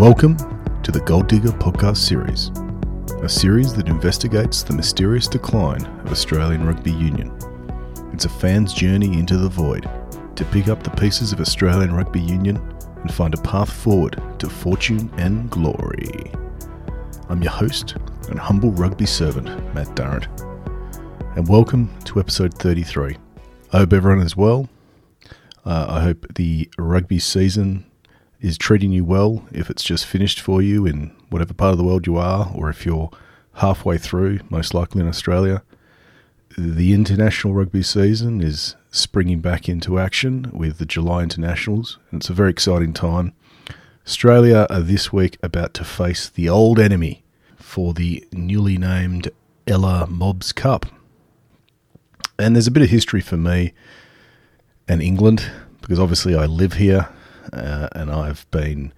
Welcome to the Gold Digger podcast series, a series that investigates the mysterious decline of Australian Rugby Union. It's a fan's journey into the void to pick up the pieces of Australian Rugby Union and find a path forward to fortune and glory. I'm your host and humble rugby servant, Matt Durrant, and welcome to episode 33. I hope everyone is well. Uh, I hope the rugby season is treating you well if it's just finished for you in whatever part of the world you are, or if you're halfway through, most likely in Australia. The international rugby season is springing back into action with the July internationals, and it's a very exciting time. Australia are this week about to face the old enemy for the newly named Ella-Mobbs Cup. And there's a bit of history for me and England because obviously I live here uh, and I've been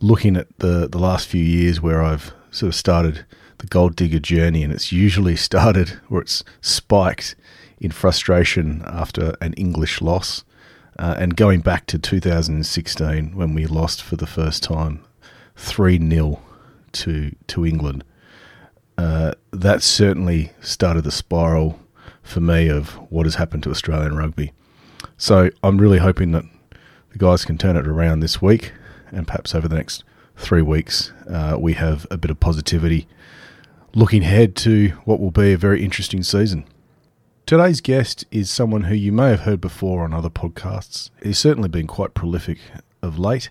looking at the the last few years where I've sort of started the gold digger journey, and it's usually started where it's spiked in frustration after an English loss, uh, and going back to 2016 when we lost for the first time three 0 to to England. Uh, that certainly started the spiral for me of what has happened to Australian rugby. So I'm really hoping that the guys can turn it around this week, and perhaps over the next three weeks, uh, we have a bit of positivity looking ahead to what will be a very interesting season. Today's guest is someone who you may have heard before on other podcasts. He's certainly been quite prolific of late,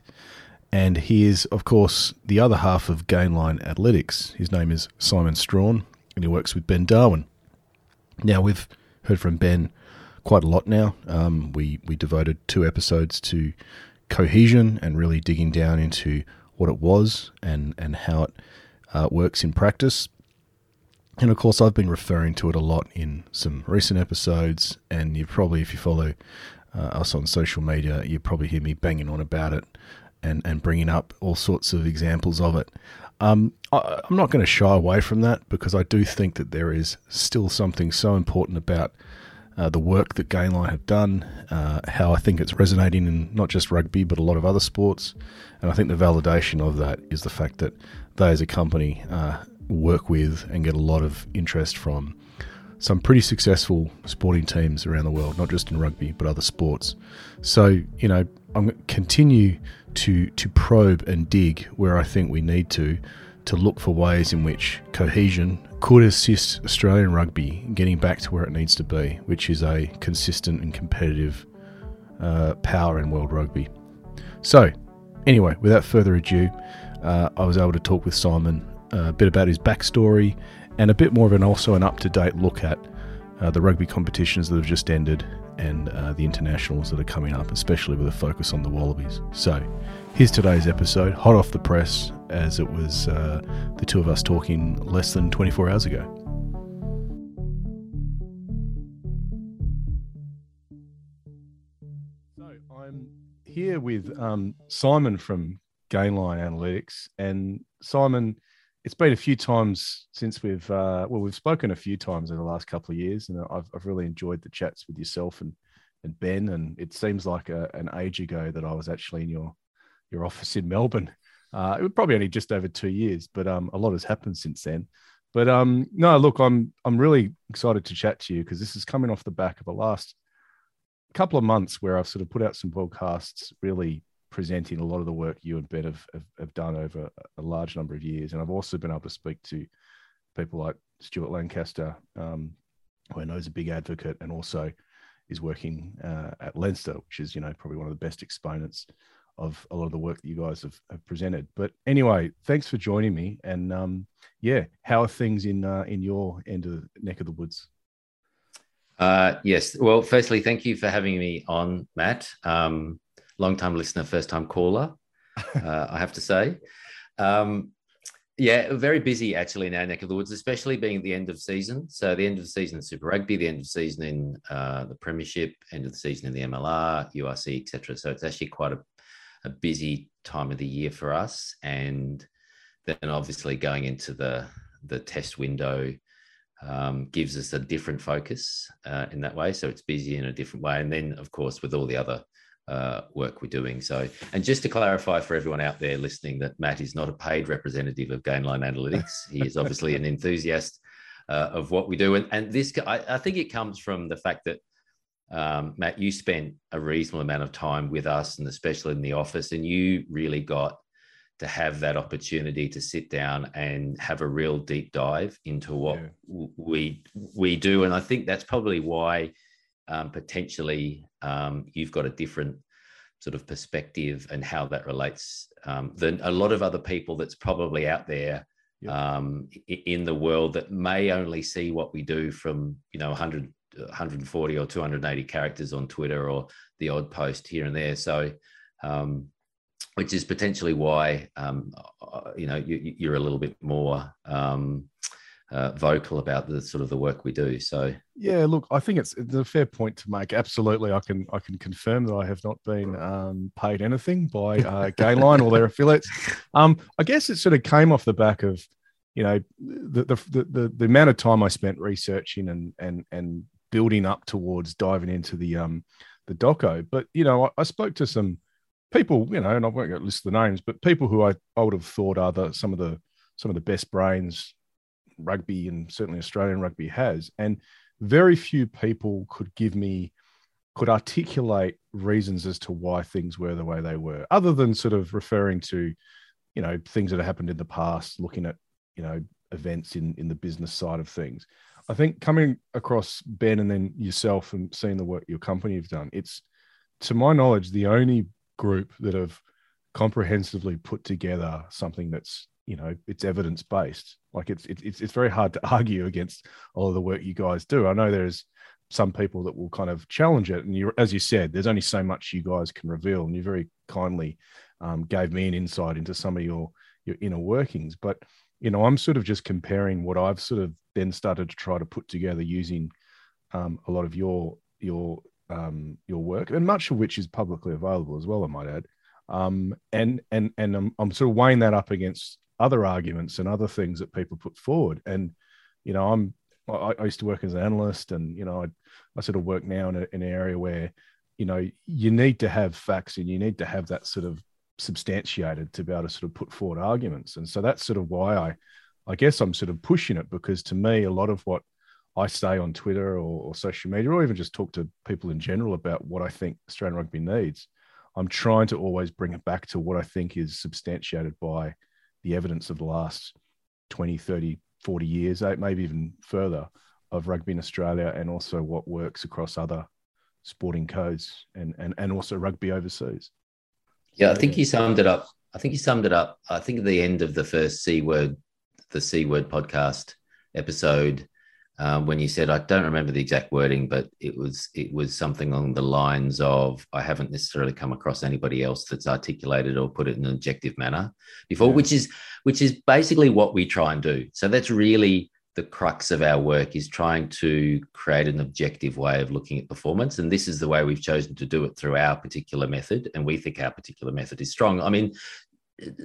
and he is, of course, the other half of Gainline Analytics. His name is Simon Strawn, and he works with Ben Darwin. Now, we've heard from Ben quite a lot now. Um, we we devoted two episodes to cohesion and really digging down into what it was and and how it uh, works in practice. And of course, I've been referring to it a lot in some recent episodes, and you probably, if you follow uh, us on social media, you probably hear me banging on about it and, and bringing up all sorts of examples of it. Um, I, I'm not going to shy away from that because I do think that there is still something so important about uh, the work that Gainline have done, uh, how I think it's resonating in not just rugby but a lot of other sports, and I think the validation of that is the fact that they as a company uh, work with and get a lot of interest from some pretty successful sporting teams around the world, not just in rugby but other sports. So you know, I'm going to continue to to probe and dig where I think we need to to look for ways in which cohesion could assist Australian rugby getting back to where it needs to be, which is a consistent and competitive uh, power in world rugby. So, anyway, without further ado, uh, I was able to talk with Simon uh, a bit about his backstory and a bit more of an also an up to date look at uh, the rugby competitions that have just ended and uh, the internationals that are coming up, especially with a focus on the Wallabies. So, here's today's episode, hot off the press, as it was uh, the two of us talking less than 24 hours ago. So I'm here with um, Simon from Gainline Analytics, and Simon. It's been a few times since we've uh, well, we've spoken a few times in the last couple of years, and I've, I've really enjoyed the chats with yourself and and Ben. And it seems like a, an age ago that I was actually in your your office in Melbourne uh, it was probably only just over two years, but um, a lot has happened since then. But um, no, look, I'm I'm really excited to chat to you because this is coming off the back of the last couple of months where I've sort of put out some podcasts, really presenting a lot of the work you and Ben have, have, have done over a large number of years, and I've also been able to speak to people like Stuart Lancaster, um, who I know is a big advocate, and also is working uh, at Leinster, which is you know probably one of the best exponents of a lot of the work that you guys have, have presented. But anyway, thanks for joining me. And um, yeah, how are things in uh, in your end of the neck of the woods? Uh, yes. Well, firstly, thank you for having me on, Matt. Um, long time listener, first time caller. Uh, I have to say. Um, yeah, very busy actually in our neck of the woods, especially being at the end of season. So the end of the season in Super Rugby, the end of the season in uh, the Premiership, end of the season in the MLR, URC, etc. So it's actually quite a a busy time of the year for us, and then obviously going into the the test window um, gives us a different focus uh, in that way. So it's busy in a different way, and then of course with all the other uh, work we're doing. So, and just to clarify for everyone out there listening, that Matt is not a paid representative of Gainline Analytics. He is obviously an enthusiast uh, of what we do, and and this I, I, think it comes from the fact that um, Matt, you spent a reasonable amount of time with us, and especially in the office, and you really got to have that opportunity to sit down and have a real deep dive into what yeah. we we do, and I think that's probably why um, potentially um, you've got a different sort of perspective and how that relates um, than a lot of other people that's probably out there um, in the world that may only see what we do from you know 100 140 or 280 characters on twitter or the odd post here and there so um, which is potentially why um, uh, you know you, are a little bit more um, uh, vocal about the sort of the work we do. So yeah, look, I think it's, it's a fair point to make. Absolutely, I can I can confirm that I have not been um, paid anything by uh, Gainline or their affiliates. Um, I guess it sort of came off the back of you know the the the, the amount of time I spent researching and and and building up towards diving into the um the doco. But you know, I, I spoke to some people, you know, and I won't list the names, but people who I, I would have thought are the, some of the some of the best brains rugby and certainly Australian rugby has. And very few people could give me, could articulate reasons as to why things were the way they were, other than sort of referring to, you know, things that have happened in the past, looking at, you know, events in, in the business side of things. I think coming across Ben and then yourself and seeing the work your company have done, it's to my knowledge the only group that have comprehensively put together something that's you know it's evidence based like it's it's it's very hard to argue against all of the work you guys do. I know there's some people that will kind of challenge it and you as you said there's only so much you guys can reveal and you very kindly um, gave me an insight into some of your your inner workings. But you know i'm sort of just comparing what i've sort of then started to try to put together using um, a lot of your your um, your work and much of which is publicly available as well i might add um, and and and I'm, I'm sort of weighing that up against other arguments and other things that people put forward. And, you know, I'm, I, I used to work as an analyst and, you know, I, I sort of work now in, a, in an area where, you know, you need to have facts and you need to have that sort of substantiated to be able to sort of put forward arguments. And so that's sort of why I, I guess I'm sort of pushing it because to me, a lot of what I say on Twitter or, or, social media, or even just talk to people in general about what I think Australian rugby needs, I'm trying to always bring it back to what I think is substantiated by the evidence of the last 20, 30, 40 years, eh, maybe even further, of rugby in Australia and also what works across other sporting codes and, and, and also rugby overseas. Yeah, I think he summed it up. I think he summed it up. I think at the end of the first C word, the C word podcast episode, um, when you said I don't remember the exact wording, but it was it was something along the lines of I haven't necessarily come across anybody else that's articulated or put it in an objective manner before, yeah. which is which is basically what we try and do. So that's really the crux of our work is trying to create an objective way of looking at performance and this is the way we've chosen to do it through our particular method and we think our particular method is strong. I mean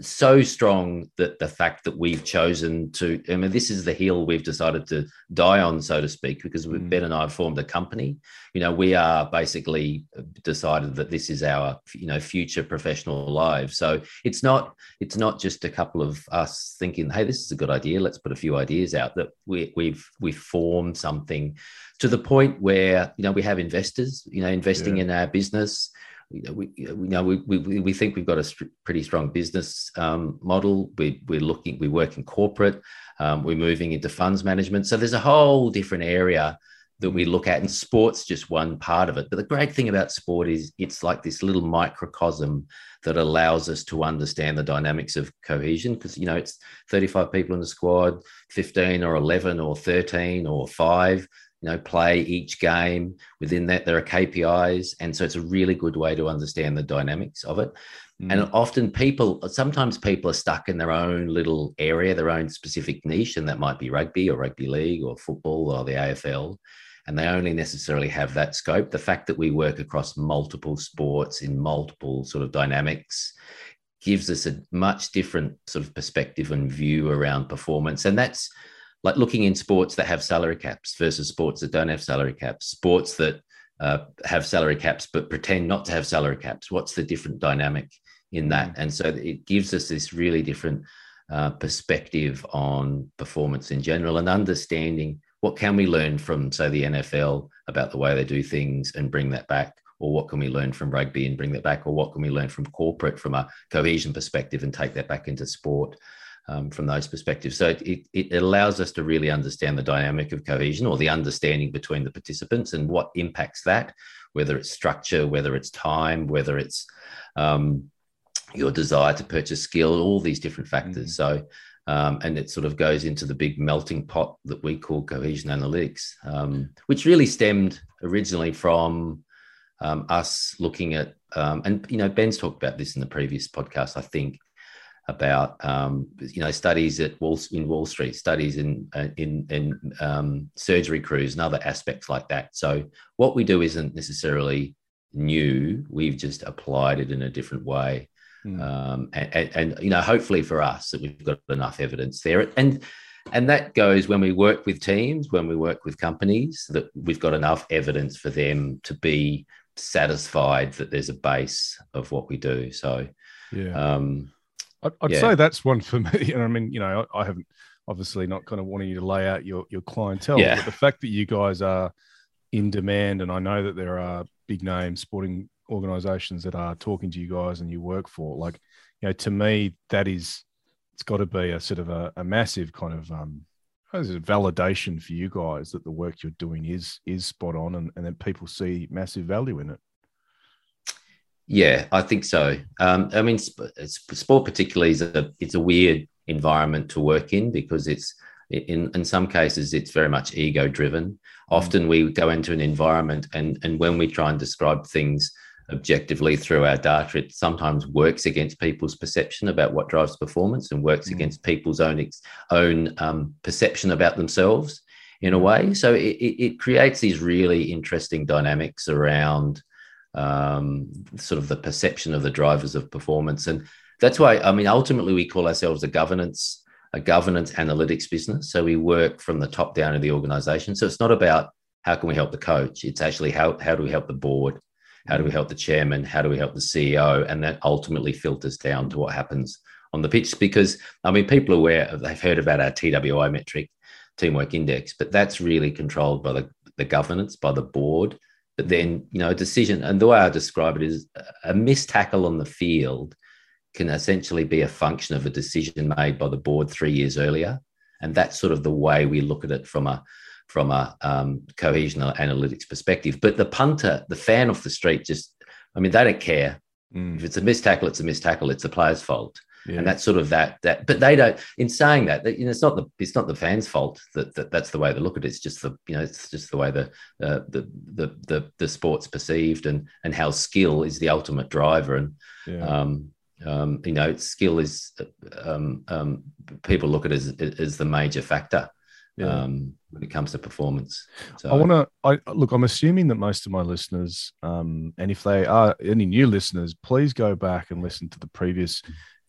so strong that the fact that we've chosen to i mean this is the hill we've decided to die on so to speak because mm. ben and i have formed a company you know we are basically decided that this is our you know future professional lives so it's not it's not just a couple of us thinking hey this is a good idea let's put a few ideas out that we, we've we've formed something to the point where you know we have investors you know investing yeah. in our business you know, we, you know, we, we, we think we've got a st- pretty strong business um, model. We, we're looking, we work in corporate, um, we're moving into funds management. So there's a whole different area that we look at, and sports just one part of it. But the great thing about sport is it's like this little microcosm that allows us to understand the dynamics of cohesion because you know it's 35 people in the squad, 15 or 11 or 13 or five you know play each game within that there are kpis and so it's a really good way to understand the dynamics of it. Mm. and often people sometimes people are stuck in their own little area their own specific niche and that might be rugby or rugby league or football or the afl and they only necessarily have that scope. The fact that we work across multiple sports in multiple sort of dynamics gives us a much different sort of perspective and view around performance. And that's like looking in sports that have salary caps versus sports that don't have salary caps, sports that uh, have salary caps but pretend not to have salary caps? What's the different dynamic in that? Mm. And so it gives us this really different uh, perspective on performance in general and understanding what can we learn from, say, the NFL about the way they do things and bring that back or what can we learn from rugby and bring that back, or what can we learn from corporate from a cohesion perspective and take that back into sport um, from those perspectives. So it, it allows us to really understand the dynamic of cohesion or the understanding between the participants and what impacts that, whether it's structure, whether it's time, whether it's um, your desire to purchase skill, all these different factors. Mm-hmm. So um, and it sort of goes into the big melting pot that we call cohesion analytics, um, which really stemmed originally from um, us looking at, um, and you know, Ben's talked about this in the previous podcast, I think, about um, you know studies at Wall in Wall Street, studies in uh, in in um, surgery crews and other aspects like that. So what we do isn't necessarily new; we've just applied it in a different way. Mm. Um, and, and, and, you know, hopefully for us that we've got enough evidence there, and and that goes when we work with teams, when we work with companies, that we've got enough evidence for them to be satisfied that there's a base of what we do. So, yeah, um, I'd, I'd yeah. say that's one for me. And I mean, you know, I, I haven't obviously not kind of wanting you to lay out your your clientele, yeah. but the fact that you guys are in demand, and I know that there are big name sporting organizations that are talking to you guys and you work for, like, you know, to me, that is, it's got to be a sort of a, a massive kind of um, is a validation for you guys that the work you're doing is is spot on and, and that people see massive value in it yeah i think so um, i mean sport particularly is a it's a weird environment to work in because it's in in some cases it's very much ego driven mm. often we go into an environment and and when we try and describe things objectively through our data, it sometimes works against people's perception about what drives performance and works mm. against people's own own um, perception about themselves in a way. So it, it, creates these really interesting dynamics around um, sort of the perception of the drivers of performance, and that's why I mean ultimately we call ourselves a governance a governance analytics business. So we work from the top down of the organization. So it's not about how can we help the coach. It's actually how how do we help the board how do we help the chairman? How do we help the CEO? And that ultimately filters down to what happens on the pitch. Because I mean, people are aware they've heard about our TWI metric, teamwork index, but that's really controlled by the, the governance, by the board. But then, you know, a decision, and the way I describe it is a missed tackle on the field can essentially be a function of a decision made by the board three years earlier. And that's sort of the way we look at it from a from a um, cohesion analytics perspective. But the punter, the fan off the street, just I mean, they don't care. Mm. If it's a missed tackle, it's a missed tackle. It's the player's fault. Yeah. And that's sort of that that but they don't in saying that, that you know it's not the it's not the fans fault that, that that's the way they look at it it's just the you know it's just the way the uh, the, the the the sport's perceived and and how skill is the ultimate driver and yeah. um um you know skill is um um people look at it as as the major factor yeah. um, when it comes to performance. So I want to I look. I'm assuming that most of my listeners, um, and if they are any new listeners, please go back and listen to the previous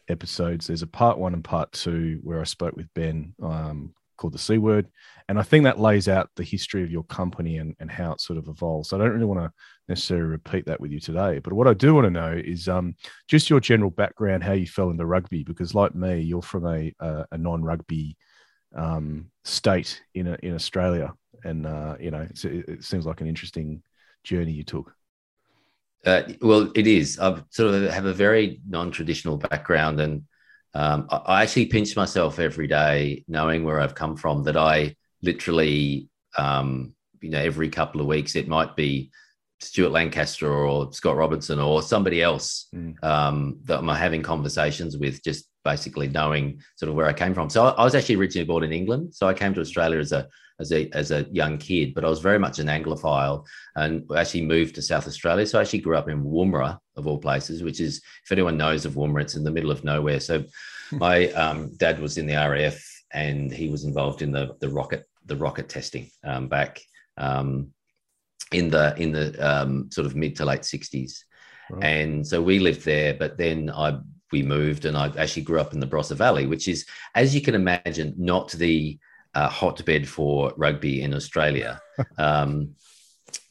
episodes. There's a part one and part two where I spoke with Ben um, called the C word. And I think that lays out the history of your company and, and how it sort of evolves. So I don't really want to necessarily repeat that with you today. But what I do want to know is um, just your general background, how you fell into rugby, because like me, you're from a, a, a non rugby um, state in in Australia, and uh, you know it, seems like an interesting journey you took. Uh, well, it is. I've sort of have a very non-traditional background, and um, I, actually pinch myself every day, knowing where I've come from. That I literally, um, you know, every couple of weeks it might be Stuart Lancaster or Scott Robertson or somebody else mm. um, that I'm having conversations with, just basically knowing sort of where I came from. So I, I, was actually originally born in England. So I came to Australia as a as a as a young kid, but I was very much an Anglophile and actually moved to South Australia. So I actually grew up in Woomera of all places, which is if anyone knows of Woomera, it's in the middle of nowhere. So hmm. my um, dad was in the RAF and he was involved in the the rocket the rocket testing um, back. Um, in the in the um, sort of mid to late 60s right. and so we lived there but then i we moved and i actually grew up in the barossa valley which is as you can imagine not the uh, hotbed for rugby in australia um,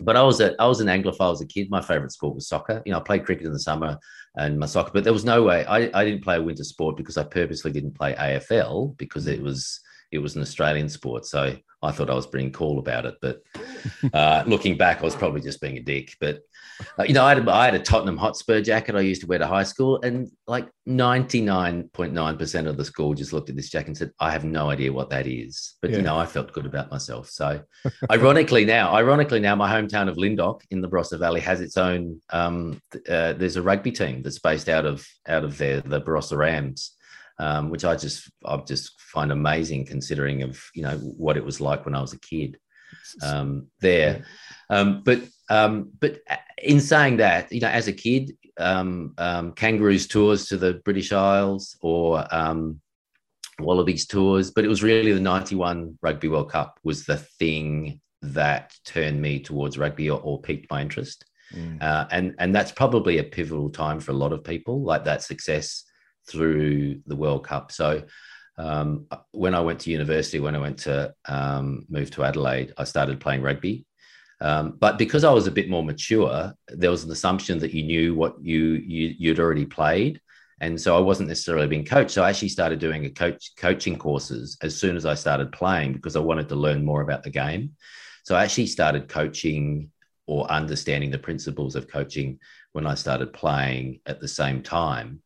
but I was a, I was an Anglophile as a kid. My favorite sport was soccer. You know, I played cricket in the summer and my soccer, but there was no way I, I didn't play a winter sport because I purposely didn't play AFL because it was it was an Australian sport. So I thought I was being cool about it. But uh, looking back, I was probably just being a dick. But you know, I had, I had a Tottenham Hotspur jacket I used to wear to high school, and like 99.9% of the school just looked at this jacket and said, I have no idea what that is. But, yeah. you know, I felt good about myself. So, ironically, now, ironically, now my hometown of Lyndoch in the Barossa Valley has its own, um, uh, there's a rugby team that's based out of, out of there, the Barossa Rams. Um, which I just I just find amazing considering of you know what it was like when I was a kid um, there. Um, but um, but in saying that, you know, as a kid, um, um, kangaroos tours to the British Isles or um, wallabies tours, but it was really the '91 Rugby World Cup was the thing that turned me towards rugby or, or piqued my interest. Mm. Uh, and and that's probably a pivotal time for a lot of people, like that success through the World Cup. So um, when I went to university, when I went to um, move to Adelaide, I started playing rugby. Um, but because I was a bit more mature, there was an assumption that you knew what you, you you'd already played, and so I wasn't necessarily being coached. So I actually started doing a coach coaching courses as soon as I started playing because I wanted to learn more about the game. So I actually started coaching or understanding the principles of coaching when I started playing at the same time.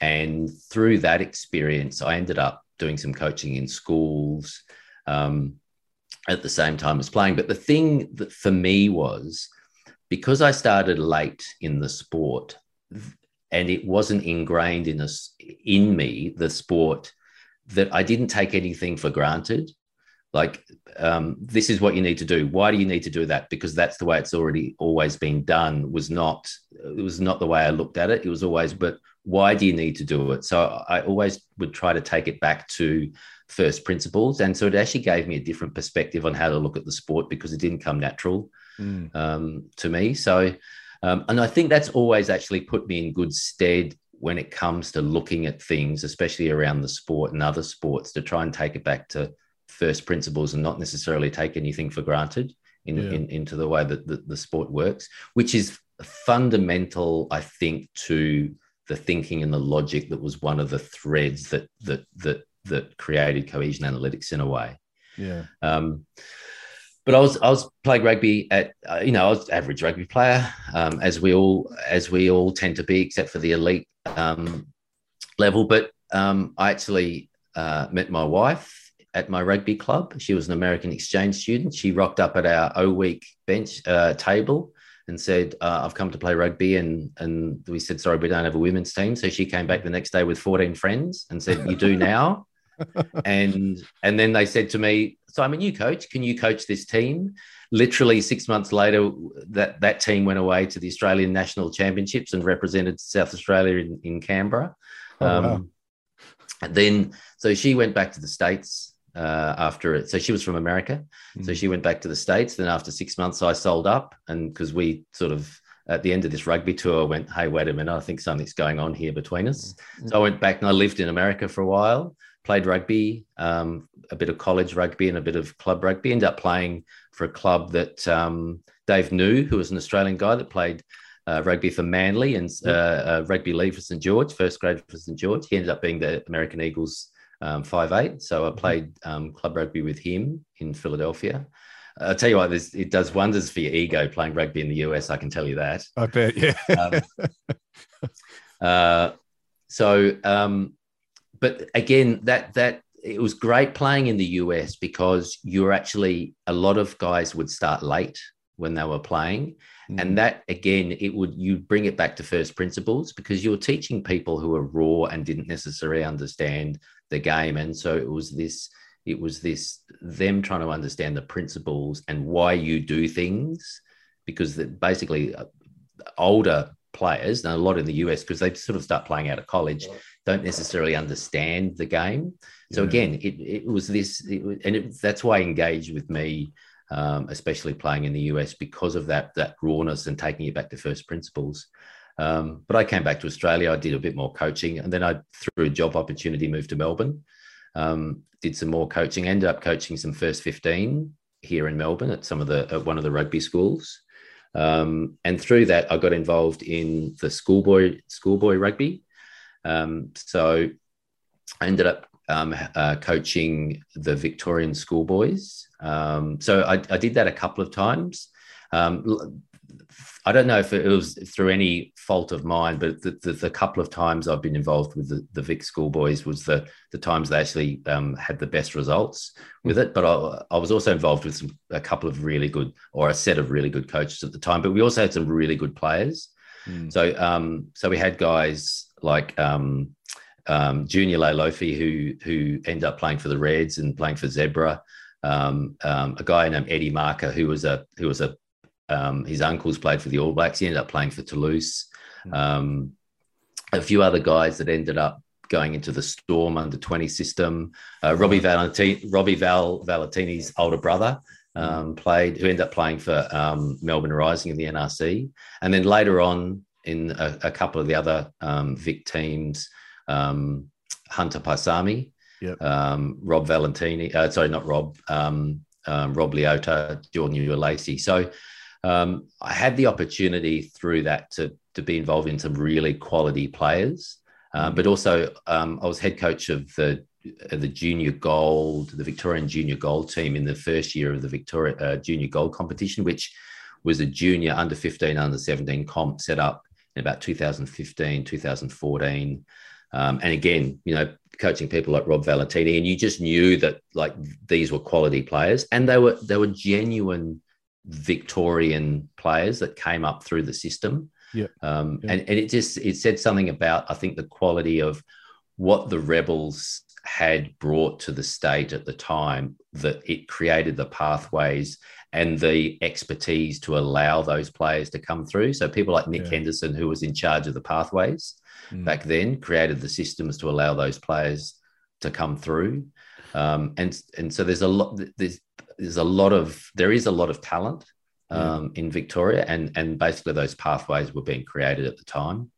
And through that experience, I ended up doing some coaching in schools um, at the same time as playing. But the thing that for me was because I started late in the sport and it wasn't ingrained in us in me, the sport, that I didn't take anything for granted. Like, um, this is what you need to do. Why do you need to do that? Because that's the way it's already always been done. Was not it was not the way I looked at it. It was always, but why do you need to do it? So I always would try to take it back to first principles. And so it actually gave me a different perspective on how to look at the sport because it didn't come natural mm. um, to me. So, um, and I think that's always actually put me in good stead when it comes to looking at things, especially around the sport and other sports, to try and take it back to first principles and not necessarily take anything for granted in, yeah. in into the way that the, the sport works, which is fundamental, I think, to the thinking and the logic that was one of the threads that that that that created cohesion analytics in a way. Yeah. Um, but I was I was playing rugby at uh, you know I was average rugby player um, as we all as we all tend to be except for the elite um, level. But um, I actually uh, met my wife at my rugby club. She was an American exchange student. She rocked up at our O week bench uh, table and said, uh, "I've come to play rugby," and and we said, "Sorry, we don't have a women's team." So she came back the next day with 14 friends and said, "You do now." And and then they said to me, "Simon, you coach. Can you coach this team?" Literally six months later, that that team went away to the Australian National Championships and represented South Australia in, in Canberra. Oh, um, wow. Then, so she went back to the states uh, after it. So she was from America. Mm. So she went back to the States. Then after six months, I sold up. And because we sort of, at the end of this rugby tour, went, hey, wait a minute, I think something's going on here between us. Mm. So I went back and I lived in America for a while, played rugby, um, a bit of college rugby and a bit of club rugby. Ended up playing for a club that um, Dave knew, who was an Australian guy that played uh, rugby for Manly and uh, uh, rugby league for St George, first grade for St George. He ended up being the American Eagles um, five eight. So I mm-hmm. played um, club rugby with him in Philadelphia. I'll tell you what, it does wonders for your ego playing rugby in the US. I can tell you that. I bet, yeah. um, uh, so, um, but again, that that it was great playing in the US because you're actually a lot of guys would start late when they were playing, mm. and that again, it would you bring it back to first principles because you're teaching people who are raw and didn't necessarily understand the game. And so it was this it was this them trying to understand the principles and why you do things because that basically uh, older players and a lot in the US because they sort of start playing out of college don't necessarily understand the game so yeah. again it, it was this it and it, that's why I engaged with me um, especially playing in the US because of that that rawness and taking it back to first principles um, but I came back to Australia. I did a bit more coaching, and then I, through a job opportunity, moved to Melbourne. Um, did some more coaching. Ended up coaching some first fifteen here in Melbourne at some of the at one of the rugby schools. Um, and through that, I got involved in the schoolboy schoolboy rugby. Um, so I ended up um, uh, coaching the Victorian schoolboys. Um, so I, I, did that a couple of times. Um, I don't know if it was through any fault of mine, but the, the, the couple of times I've been involved with the, the Vic schoolboys was the the times they actually um, had the best results with it. But I, I was also involved with some, a couple of really good, or a set of really good coaches at the time. But we also had some really good players. Mm. So um, so we had guys like um, um, Junior Laloifi who who ended up playing for the Reds and playing for Zebre. Um, um, a guy named Eddie Marker who was a who was a um, his uncles played for the All Blacks. He ended up playing for Toulouse. Hmm. Um, a few other guys that ended up going into the Storm under 20 system. Uh, Robbie Valentini, Robbie Val Valentini's older brother hmm. um, played, who ended up playing for um, Melbourne Rising in the NRC. And then later on in a, a couple of the other um, Vic teams, um, Hunter Paisami, yep. Rob Valentini, uh, sorry, not Rob, Rob Leota, Jordan Uelese. So um, I had the opportunity through that to to be involved in some really quality players, um, but also um, I was head coach of the the junior gold, the Victorian junior gold team in the first year of the Victoria uh, junior gold competition, which was a junior under 15, under 17 comp set up in about 2015, 2014. Um, and again, you know, coaching people like Rob Valentini, and you just knew that like these were quality players, and they were they were genuine Victorian players that came up through the system. Yeah. Um, yeah. And, and it just it said something about I think the quality of what the rebels had brought to the state at the time that it created the pathways and the expertise to allow those players to come through. So people like Nick yeah. Henderson, who was in charge of the pathways mm. back then, created the systems to allow those players to come through. Um, and and so there's a lot there's there's a lot of there is a lot of talent um, yeah. in Victoria, and and basically those pathways were being created at the time.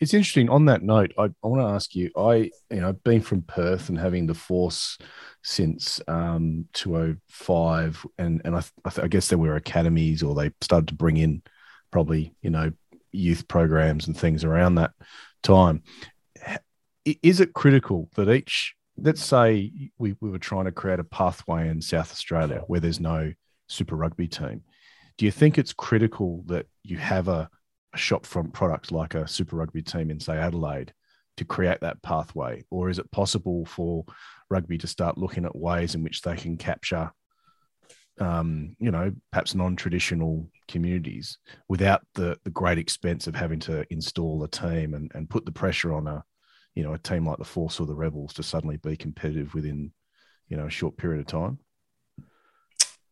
It's interesting. On that note, I, I want to ask you. I you know being from Perth and having the force since um, 205, and and I, I, I guess there were academies, or they started to bring in probably you know youth programs and things around that time. Is it critical that each let's say we, we were trying to create a pathway in South Australia where there's no Super Rugby team. Do you think it's critical that you have a, a shop front product like a Super Rugby team in, say, Adelaide to create that pathway? Or is it possible for rugby to start looking at ways in which they can capture, um, you know, perhaps non traditional communities without the, the great expense of having to install a team and, and put the pressure on a, you know a team like the Force or the Rebels to suddenly be competitive within you know a short period of time?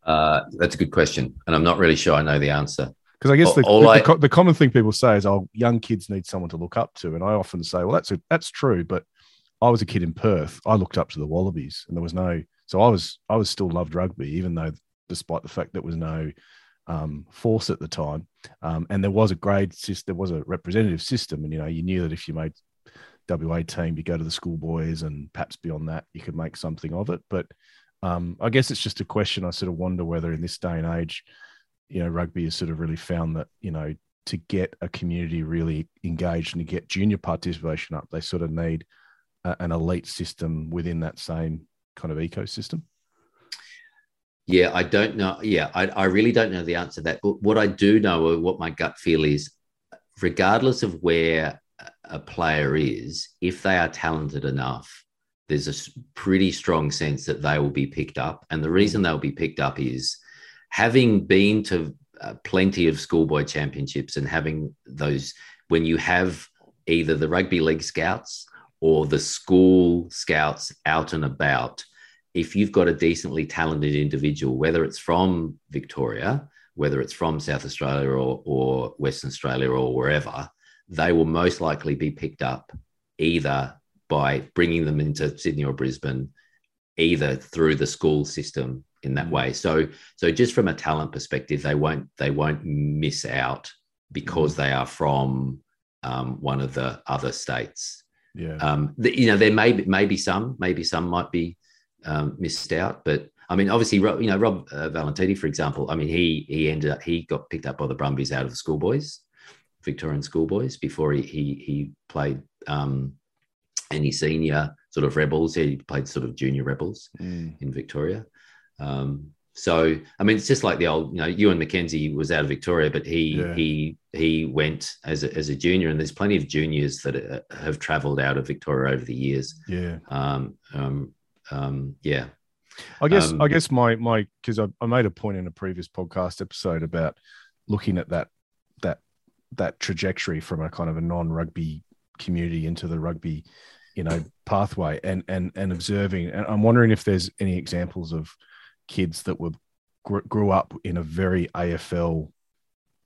Uh, that's a good question, and I'm not really sure I know the answer. Because I guess the, the, I, the, the, common thing people say is, "Oh, young kids need someone to look up to," and I often say, "Well, that's a, that's true." But I was a kid in Perth. I looked up to the Wallabies, and there was no. So I was I was still loved rugby, even though despite the fact there was no um, force at the time, um, and there was a grade system, there was a representative system, and you know you knew that if you made WA team, you go to the schoolboys, and perhaps beyond that, you could make something of it. But um, I guess it's just a question. I sort of wonder whether in this day and age, you know, rugby has sort of really found that you know to get a community really engaged and to get junior participation up, they sort of need a, an elite system within that same kind of ecosystem. Yeah, I don't know. Yeah, I, I really don't know the answer to that. But what I do know, or what my gut feel is, regardless of where a player is, if they are talented enough, there's a pretty strong sense that they will be picked up. And the reason they'll be picked up is having been to uh, plenty of schoolboy championships and having those, when you have either the rugby league scouts or the school scouts out and about, if you've got a decently talented individual, whether it's from Victoria, whether it's from South Australia or, or Western Australia or wherever, they will most likely be picked up either by bringing them into Sydney or Brisbane, either through the school system in that way. So, so just from a talent perspective, they won't they won't miss out because they are from um, one of the other states. Yeah. Um, the, you know, there may be, maybe some, maybe some might be um, missed out, but I mean, obviously, you know, Rob uh, Valentini, for example. I mean, he he ended up he got picked up by the Brumbies out of the schoolboys, Victorian schoolboys, before he he he played um, any senior sort of rebels. He played sort of junior rebels mm. in Victoria. Um, so I mean, it's just like the old, you know, Ewen McKenzie was out of Victoria, but he yeah. he he went as a, as a junior, and there's plenty of juniors that uh, have travelled out of Victoria over the years. Yeah. Um. Um. um yeah. I guess um, I guess my my because I, I made a point in a previous podcast episode about looking at that that that trajectory from a kind of a non-rugby community into the rugby you know pathway and and and observing and i'm wondering if there's any examples of kids that were grew up in a very AFL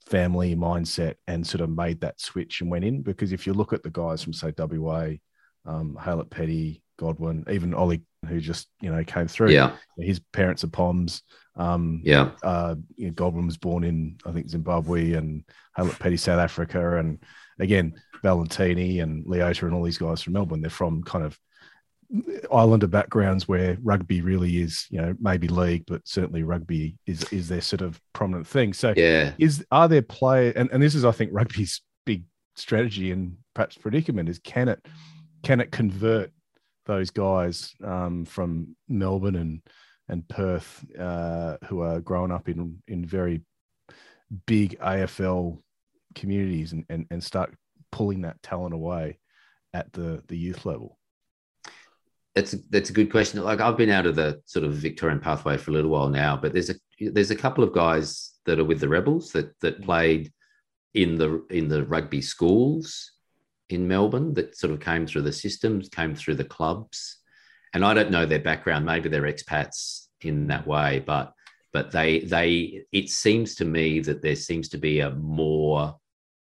family mindset and sort of made that switch and went in. Because if you look at the guys from say WA, um, Haylett Petty, Godwin, even Ollie, who just you know came through. Yeah, his parents are Poms. Um, yeah, uh, you know, Godwin was born in I think Zimbabwe and Haylett Petty South Africa, and again Valentini and Leota and all these guys from Melbourne. They're from kind of Islander backgrounds where rugby really is, you know, maybe league, but certainly rugby is is their sort of prominent thing. So, yeah, is are there play and, and this is, I think, rugby's big strategy and perhaps predicament is can it can it convert those guys um, from Melbourne and and Perth uh, who are growing up in in very big AFL communities and, and and start pulling that talent away at the the youth level? That's a, that's a good question. Like I've been out of the sort of Victorian pathway for a little while now, but there's a there's a couple of guys that are with the Rebels that that played in the in the rugby schools in Melbourne that sort of came through the systems, came through the clubs, and I don't know their background. Maybe they're expats in that way, but but they they it seems to me that there seems to be a more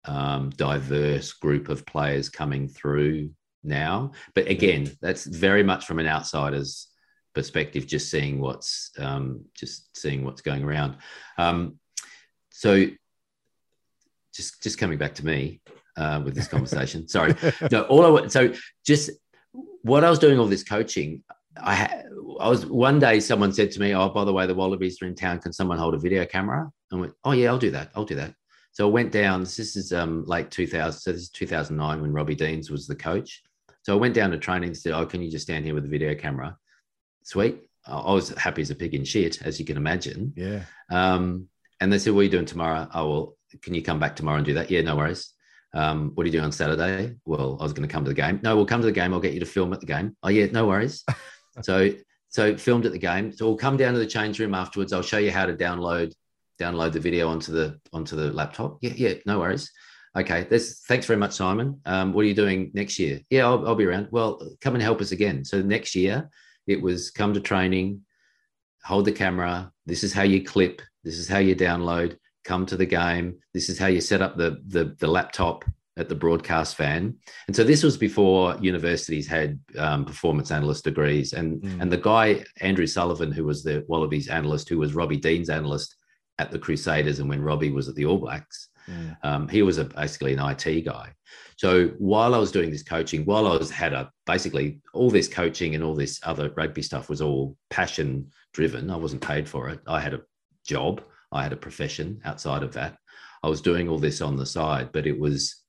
um, diverse group of players coming through now. But again, that's very much from an outsider's perspective, just seeing what's um, just seeing what's going around. Um, so just just coming back to me uh, with this conversation. Sorry. No, all I so just what I was doing all this coaching. I had, I was one day someone said to me, "Oh, by the way, the Wallabies are in town. Can someone hold a video camera?" And I went, "Oh yeah, I'll do that. I'll do that." So I went down. This is um, late 2000. So this is 2009 when Robbie Deans was the coach. So I went down to training and said, Oh, can you just stand here with a video camera? Sweet. I was happy as a pig in shit, as you can imagine. Yeah. Um, and they said, What are you doing tomorrow? Oh, well, can you come back tomorrow and do that? Yeah, no worries. Um, what are you doing on Saturday? Well, I was going to come to the game. No, we'll come to the game. I'll get you to film at the game. Oh, yeah, no worries. so, so filmed at the game. So we'll come down to the change room afterwards. I'll show you how to download download the video onto the onto the laptop. Yeah, yeah, no worries. Okay, thanks very much, Simon. Um, what are you doing next year? Yeah, I'll, I'll be around. Well, come and help us again. So next year, it was come to training, hold the camera. This is how you clip. This is how you download. Come to the game. This is how you set up the the, the laptop at the broadcast fan. And so this was before universities had um, performance analyst degrees. And mm. and the guy Andrew Sullivan, who was the Wallabies analyst, who was Robbie Deans' analyst at the Crusaders, and when Robbie was at the All Blacks, Mm. Um, he was a, basically an IT guy. So while I was doing this coaching, while I was had a basically all this coaching and all this other rugby stuff was all passion driven. I wasn't paid for it. I had a job. I had a profession outside of that. I was doing all this on the side, but it was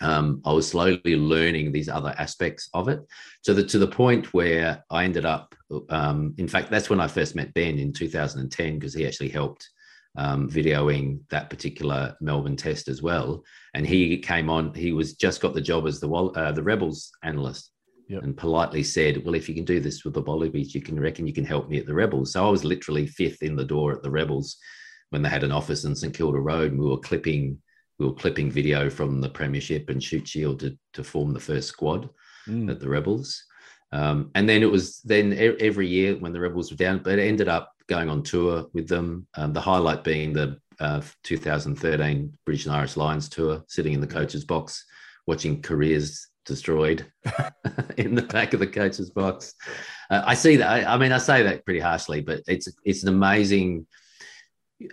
um, I was slowly learning these other aspects of it. So that to the point where I ended up, um, in fact, that's when I first met Ben in 2010 because he actually helped um, videoing that particular Melbourne test as well. And he came on. He was just got the job as the uh, the Rebels analyst, yep. and politely said, "Well, if you can do this with the Wallabies, you can reckon you can help me at the Rebels." So I was literally fifth in the door at the Rebels when they had an office in St Kilda Road. And we were clipping we were clipping video from the Premiership and Shute Shield to, to form the first squad mm. at the Rebels. Um, and then it was then every year when the Rebels were down, but it ended up going on tour with them. Um, the highlight being the uh, 2013 British and Irish Lions tour, sitting in the coach's box, watching careers destroyed in the back of the coach's box. Uh, I see that. I, I, mean, I say that pretty harshly, but it's it's an amazing.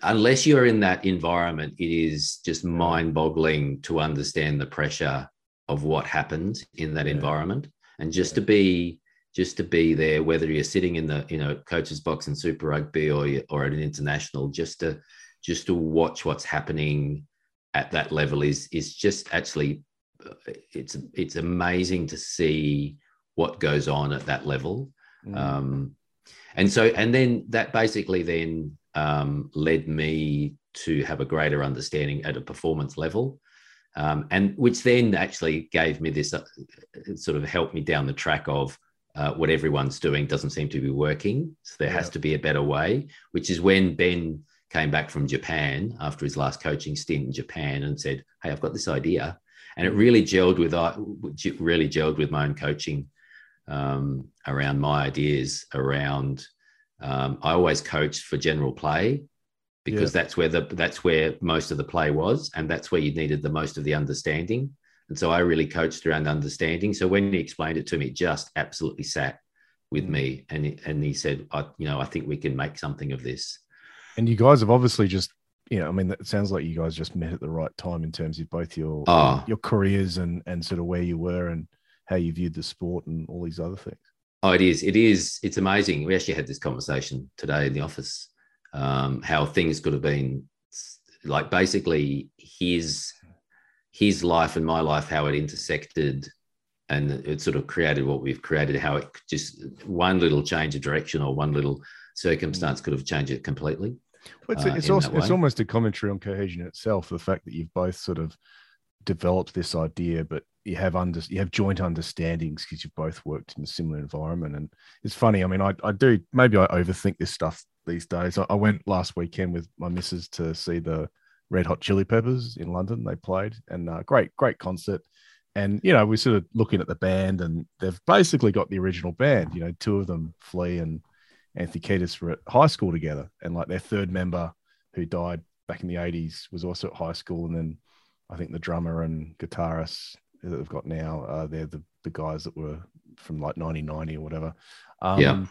Unless you're in that environment, it is just mind-boggling to understand the pressure of what happens in that yeah. environment, and just yeah. to be just to be there, whether you're sitting in the you know coach's box in Super Rugby or or at an international, just to just to watch what's happening at that level is is just actually uh, it's it's amazing to see what goes on at that level. Mm. Um, and so and then that basically then um, led me to have a greater understanding at a performance level um, and which then actually gave me this uh, sort of helped me down the track of uh, what everyone's doing doesn't seem to be working so there yeah. has to be a better way which is when ben came back from japan after his last coaching stint in japan and said hey i've got this idea and it really gelled with uh, really gelled with my own coaching um, around my ideas around um, I always coached for general play because yeah. that's where the that's where most of the play was, and that's where you needed the most of the understanding. And so I really coached around understanding. So when he explained it to me, it just absolutely sat with mm. me, and he, and he said, I, you know, I think we can make something of this. And you guys have obviously just, you know, I mean, it sounds like you guys just met at the right time in terms of both your oh. your careers and and sort of where you were and how you viewed the sport and all these other things. Oh, it is. It is. It's amazing. We actually had this conversation today in the office. Um, how things could have been like basically his his life and my life, how it intersected, and it sort of created what we've created. How it just one little change of direction or one little circumstance could have changed it completely. Well, it's, uh, it's also it's almost a commentary on cohesion itself. The fact that you've both sort of developed this idea, but you have under you have joint understandings because you've both worked in a similar environment. And it's funny. I mean, I, I do maybe I overthink this stuff these days. I, I went last weekend with my missus to see the Red Hot Chili Peppers in London. They played and uh, great great concert. And you know, we're sort of looking at the band, and they've basically got the original band. You know, two of them, Flea and Anthony Kiedis, were at high school together, and like their third member, who died back in the '80s, was also at high school, and then I think the drummer and guitarist that they've got now. Uh, they're the, the guys that were from like 1990 or whatever. Um, yeah.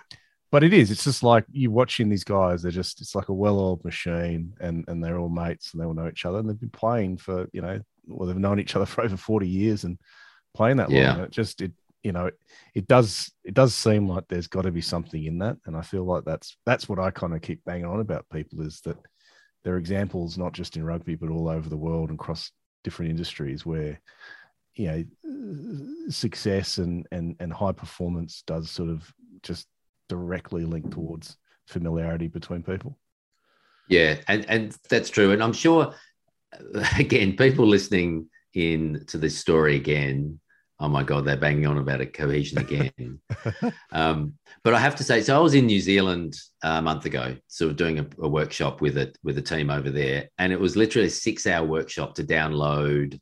But it is. It's just like you watching these guys. They're just. It's like a well-oiled machine, and and they're all mates, and they all know each other, and they've been playing for you know, well, they've known each other for over 40 years, and playing that yeah. long. it just it you know it, it does it does seem like there's got to be something in that, and I feel like that's that's what I kind of keep banging on about people is that there are examples not just in rugby but all over the world and across different industries where you know success and and and high performance does sort of just directly linked towards familiarity between people. Yeah and and that's true. And i'm sure again people listening in to this story again oh my god they're banging on about a cohesion again. Um, but i have to say so i was in new zealand a month ago sort of doing a, a workshop with it with a team over there. And it was literally a six hour workshop to download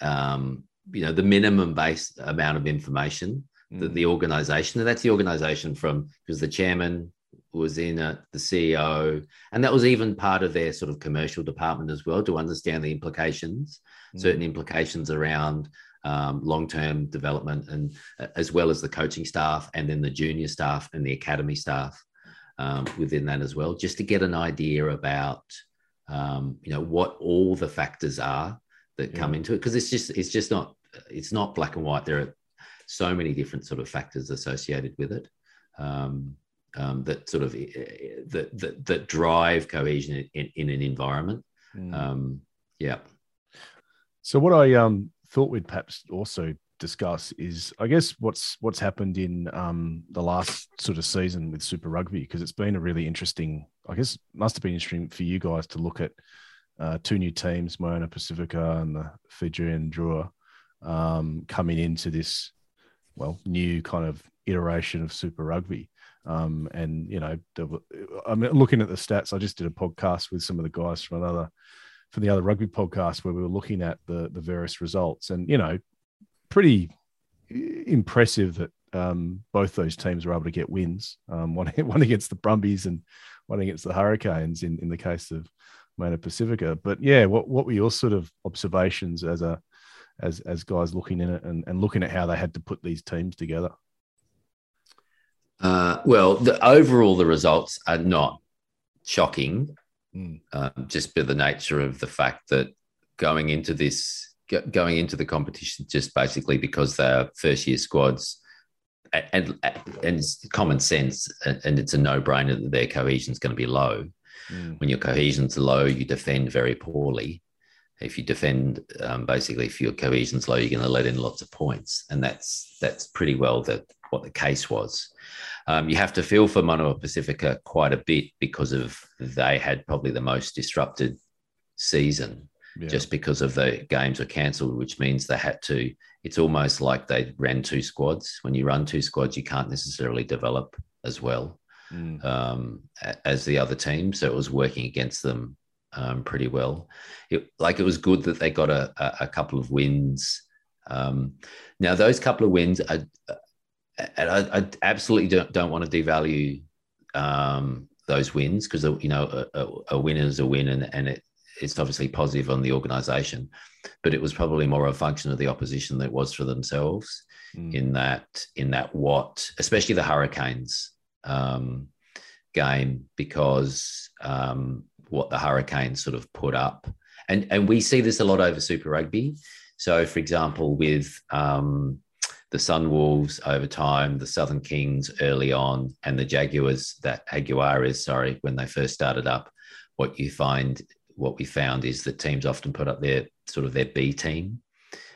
um, you know the minimum base amount of information mm. that the organization and that's the organization from because the chairman was in it the ceo and that was even part of their sort of commercial department as well to understand the implications mm. certain implications around um, long-term development and uh, as well as the coaching staff and then the junior staff and the academy staff um, within that as well just to get an idea about um, you know what all the factors are that come into it because it's just it's just not it's not black and white. There are so many different sort of factors associated with it um, um, that sort of that, that that drive cohesion in, in an environment. Mm. Um, yeah. So what I um, thought we'd perhaps also discuss is, I guess, what's what's happened in um, the last sort of season with Super Rugby because it's been a really interesting. I guess must have been interesting for you guys to look at uh, two new teams, Moana Pacifica and the Fijian Drua, um, coming into this, well, new kind of iteration of Super Rugby. Um, and you know, I'm looking at the stats. I just did a podcast with some of the guys from another from the other rugby podcast where we were looking at the the various results, and you know, pretty impressive that um, both those teams were able to get wins. Um, one one against the Brumbies and one against the Hurricanes in in the case of Moana Pacifica. But yeah, what what were your sort of observations as a as as guys looking in it and, and looking at how they had to put these teams together? Uh, well, the, overall, the results are not shocking, mm. um, just by the nature of the fact that going into this, going into the competition, just basically because they're first year squads, and, and it's common sense, and it's a no-brainer that their cohesion is going to be low. Mm. When your cohesion's low, you defend very poorly. If you defend, um, basically, if your cohesion's low, you're going to let in lots of points, and that's that's pretty well the, what the case was. Um, you have to feel for Moana Pacifica quite a bit because of they had probably the most disrupted season yeah. just because of the games were cancelled, which means they had to. It's almost like they ran two squads. When you run two squads, you can't necessarily develop as well mm. um, as the other team. So it was working against them um, pretty well. It, like it was good that they got a, a, a couple of wins. Um, now those couple of wins, are, and I, I, absolutely don't, don't want to devalue um, those wins because you know a, a, win is a win, and, and it it's obviously positive on the organisation, but it was probably more a function of the opposition that was for themselves. Mm. In that, in that, what especially the Hurricanes um, game, because um, what the Hurricanes sort of put up, and and we see this a lot over Super Rugby. So, for example, with um, the Sunwolves over time, the Southern Kings early on, and the Jaguars, that Jaguares, sorry, when they first started up, what you find what we found is that teams often put up their sort of their B team,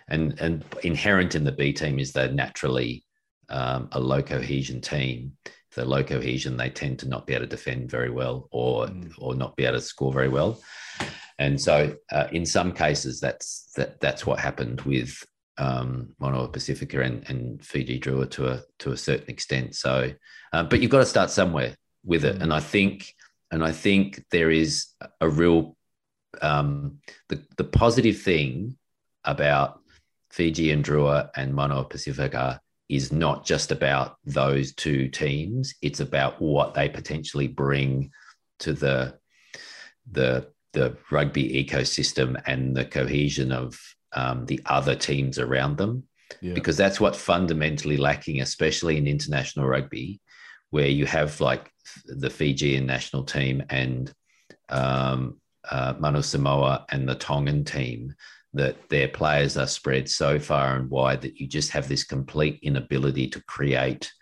and and inherent in the B team is they're naturally um, a low cohesion team. They're low cohesion, they tend to not be able to defend very well, or mm. or not be able to score very well. And so, uh, in some cases, that's that that's what happened with um, Moana Pacifica and, and Fiji Drua to a to a certain extent. So, uh, but you've got to start somewhere with it, mm. and I think and I think there is a real um, the the positive thing about Fijian Drua and Moana Pacifica is not just about those two teams. It's about what they potentially bring to the the the rugby ecosystem and the cohesion of um, the other teams around them. Yeah. Because that's what fundamentally lacking, especially in international rugby, where you have like the Fijian national team and um, uh, Manu Samoa and the Tongan team that their players are spread so far and wide that you just have this complete inability to create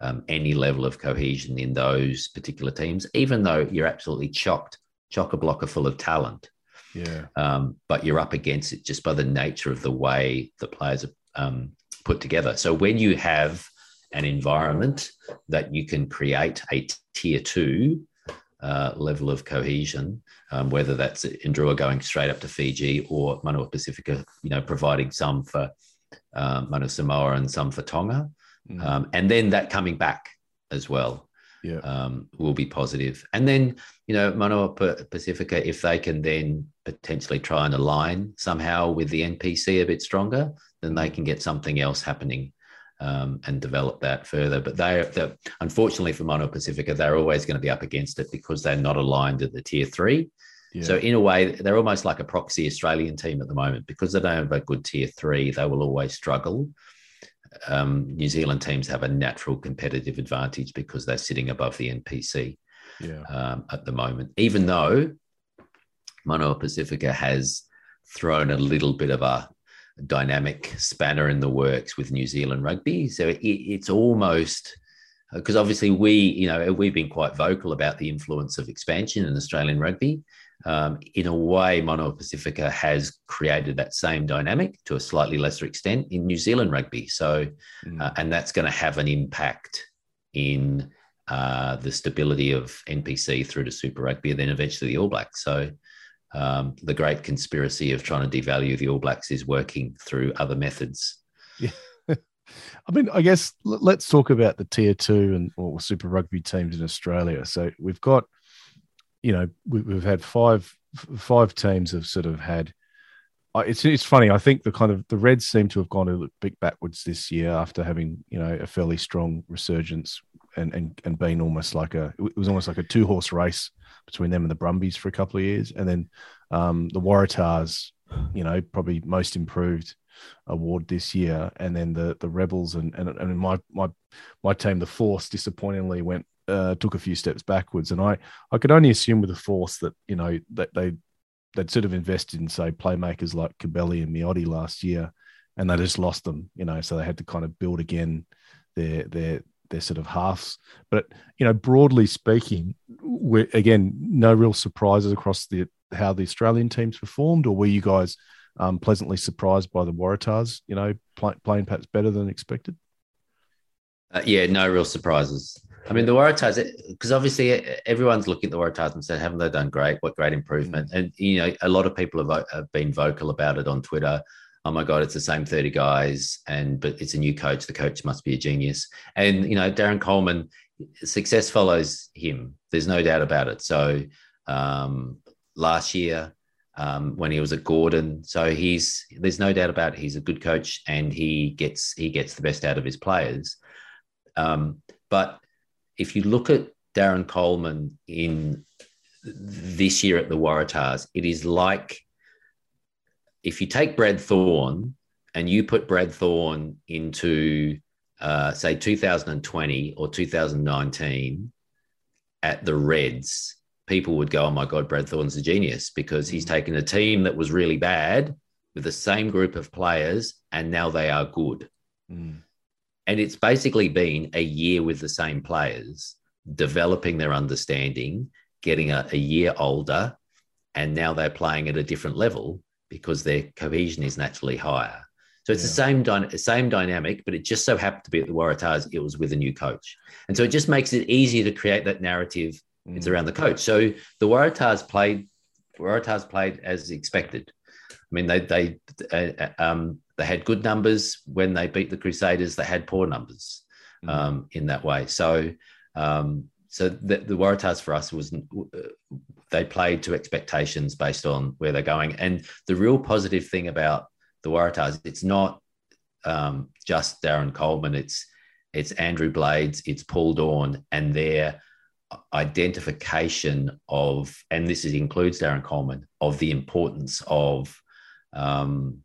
um, any level of cohesion in those particular teams, even though you're absolutely chocked, chock a blocker full of talent. Yeah. Um, but you're up against it just by the nature of the way the players are um, put together. So when you have an environment that you can create a tier two uh, level of cohesion, um, whether that's Indrua going straight up to Fiji or Moana Pacifica, you know, providing some for Manu Samoa and some for Tonga. Mm. Um, and then that coming back as well yeah. um, will be positive. And then, you know, Moana Pacifica, if they can then potentially try and align somehow with the NPC a bit stronger, then they can get something else happening um, and develop that further. But they, unfortunately for Moana Pacifica, they're always going to be up against it because they're not aligned at the tier three. Yeah. So in a way, they're almost like a proxy Australian team at the moment because they don't have a good tier three. They will always struggle. Um, New Zealand teams have a natural competitive advantage because they're sitting above the NPC yeah. um, at the moment. Even though Moana Pacifica has thrown a little bit of a dynamic spanner in the works with New Zealand rugby. So it, it's almost because obviously we, you know, we've been quite vocal about the influence of expansion in Australian rugby. Um, in a way, Moana Pacifica has created that same dynamic to a slightly lesser extent in New Zealand rugby. So, mm. uh, and that's going to have an impact in uh, the stability of NPC through to Super Rugby, and then eventually the All Blacks. So, um, the great conspiracy of trying to devalue the All Blacks is working through other methods. Yeah. I mean, I guess let's talk about the tier two and or super rugby teams in Australia. So we've got, you know, we, have had five five teams have sort of had. It's it's funny. I think the kind of the Reds seem to have gone a bit backwards this year after having you know a fairly strong resurgence and and and being almost like a it was almost like a two horse race between them and the Brumbies for a couple of years, and then um, the Waratahs, you know, probably most improved award this year, and then the the Rebels and and, and my my my team, the Force, disappointingly went uh, took a few steps backwards, and I I could only assume with the Force that you know that they they'd sort of invested in say playmakers like Cubelli and Miotto last year, and they just lost them, you know, so they had to kind of build again their their their sort of halves. But you know, broadly speaking, we're again no real surprises across the how the Australian teams performed, or were you guys um, pleasantly surprised by the Waratahs? You know, play, playing perhaps better than expected. Uh, yeah, no real surprises. I mean, the Waratahs, because obviously everyone's looking at the Waratahs and said, haven't they done great? What great improvement? And, you know, a lot of people have, have been vocal about it on Twitter. Oh my God, it's the same 30 guys. And, but it's a new coach. The coach must be a genius. And, you know, Darren Coleman, success follows him. There's no doubt about it. So um, last year, um, when he was at Gordon. So he's there's no doubt about it, he's a good coach and he gets he gets the best out of his players. Um, but if you look at Darren Coleman in this year at the Waratahs, it is like if you take Brad Thorn and you put Brad Thorn into, uh, say, 2020 or 2019 at the Reds, people would go, oh my God, Brad Thorn's a genius because he's mm. taken a team that was really bad with the same group of players and now they are good. Mm. And it's basically been a year with the same players, developing their understanding, getting a, a year older, and now they're playing at a different level because their cohesion is naturally higher. So it's yeah. the same dy- same dynamic, but it just so happened to be at the Waratahs, it was with a new coach. And so it just makes it easier to create that narrative. Mm. It's around the coach. So the Waratahs played Waratahs played as expected. I mean, they they uh, um, they had good numbers when they beat the Crusaders. They had poor numbers mm. um, in that way. So, um, so the, the Waratahs for us was they played to expectations based on where they're going. And the real positive thing about the Waratahs, it's not um, just Darren Coleman. It's it's Andrew Blades, it's Paul Doorn, and their identification of, and this is, includes Darren Coleman, of the importance of um,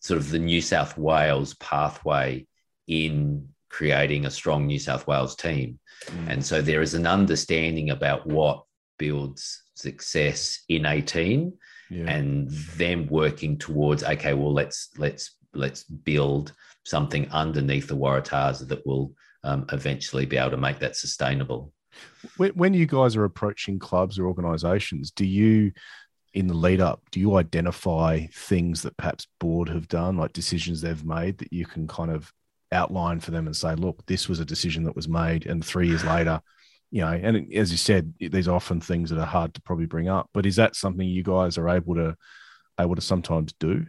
sort of the New South Wales pathway in creating a strong New South Wales team. Mm. And so there is an understanding about what builds success in 18 yeah. and them working towards okay well let's let's let's build something underneath the Waratahs that will um, eventually be able to make that sustainable. When, when you guys are approaching clubs or organizations, do you in the lead up, do you identify things that perhaps board have done, like decisions they've made that you can kind of outline for them and say, look, this was a decision that was made, and three years later, you know, and as you said, these are often things that are hard to probably bring up. But is that something you guys are able to able to sometimes do?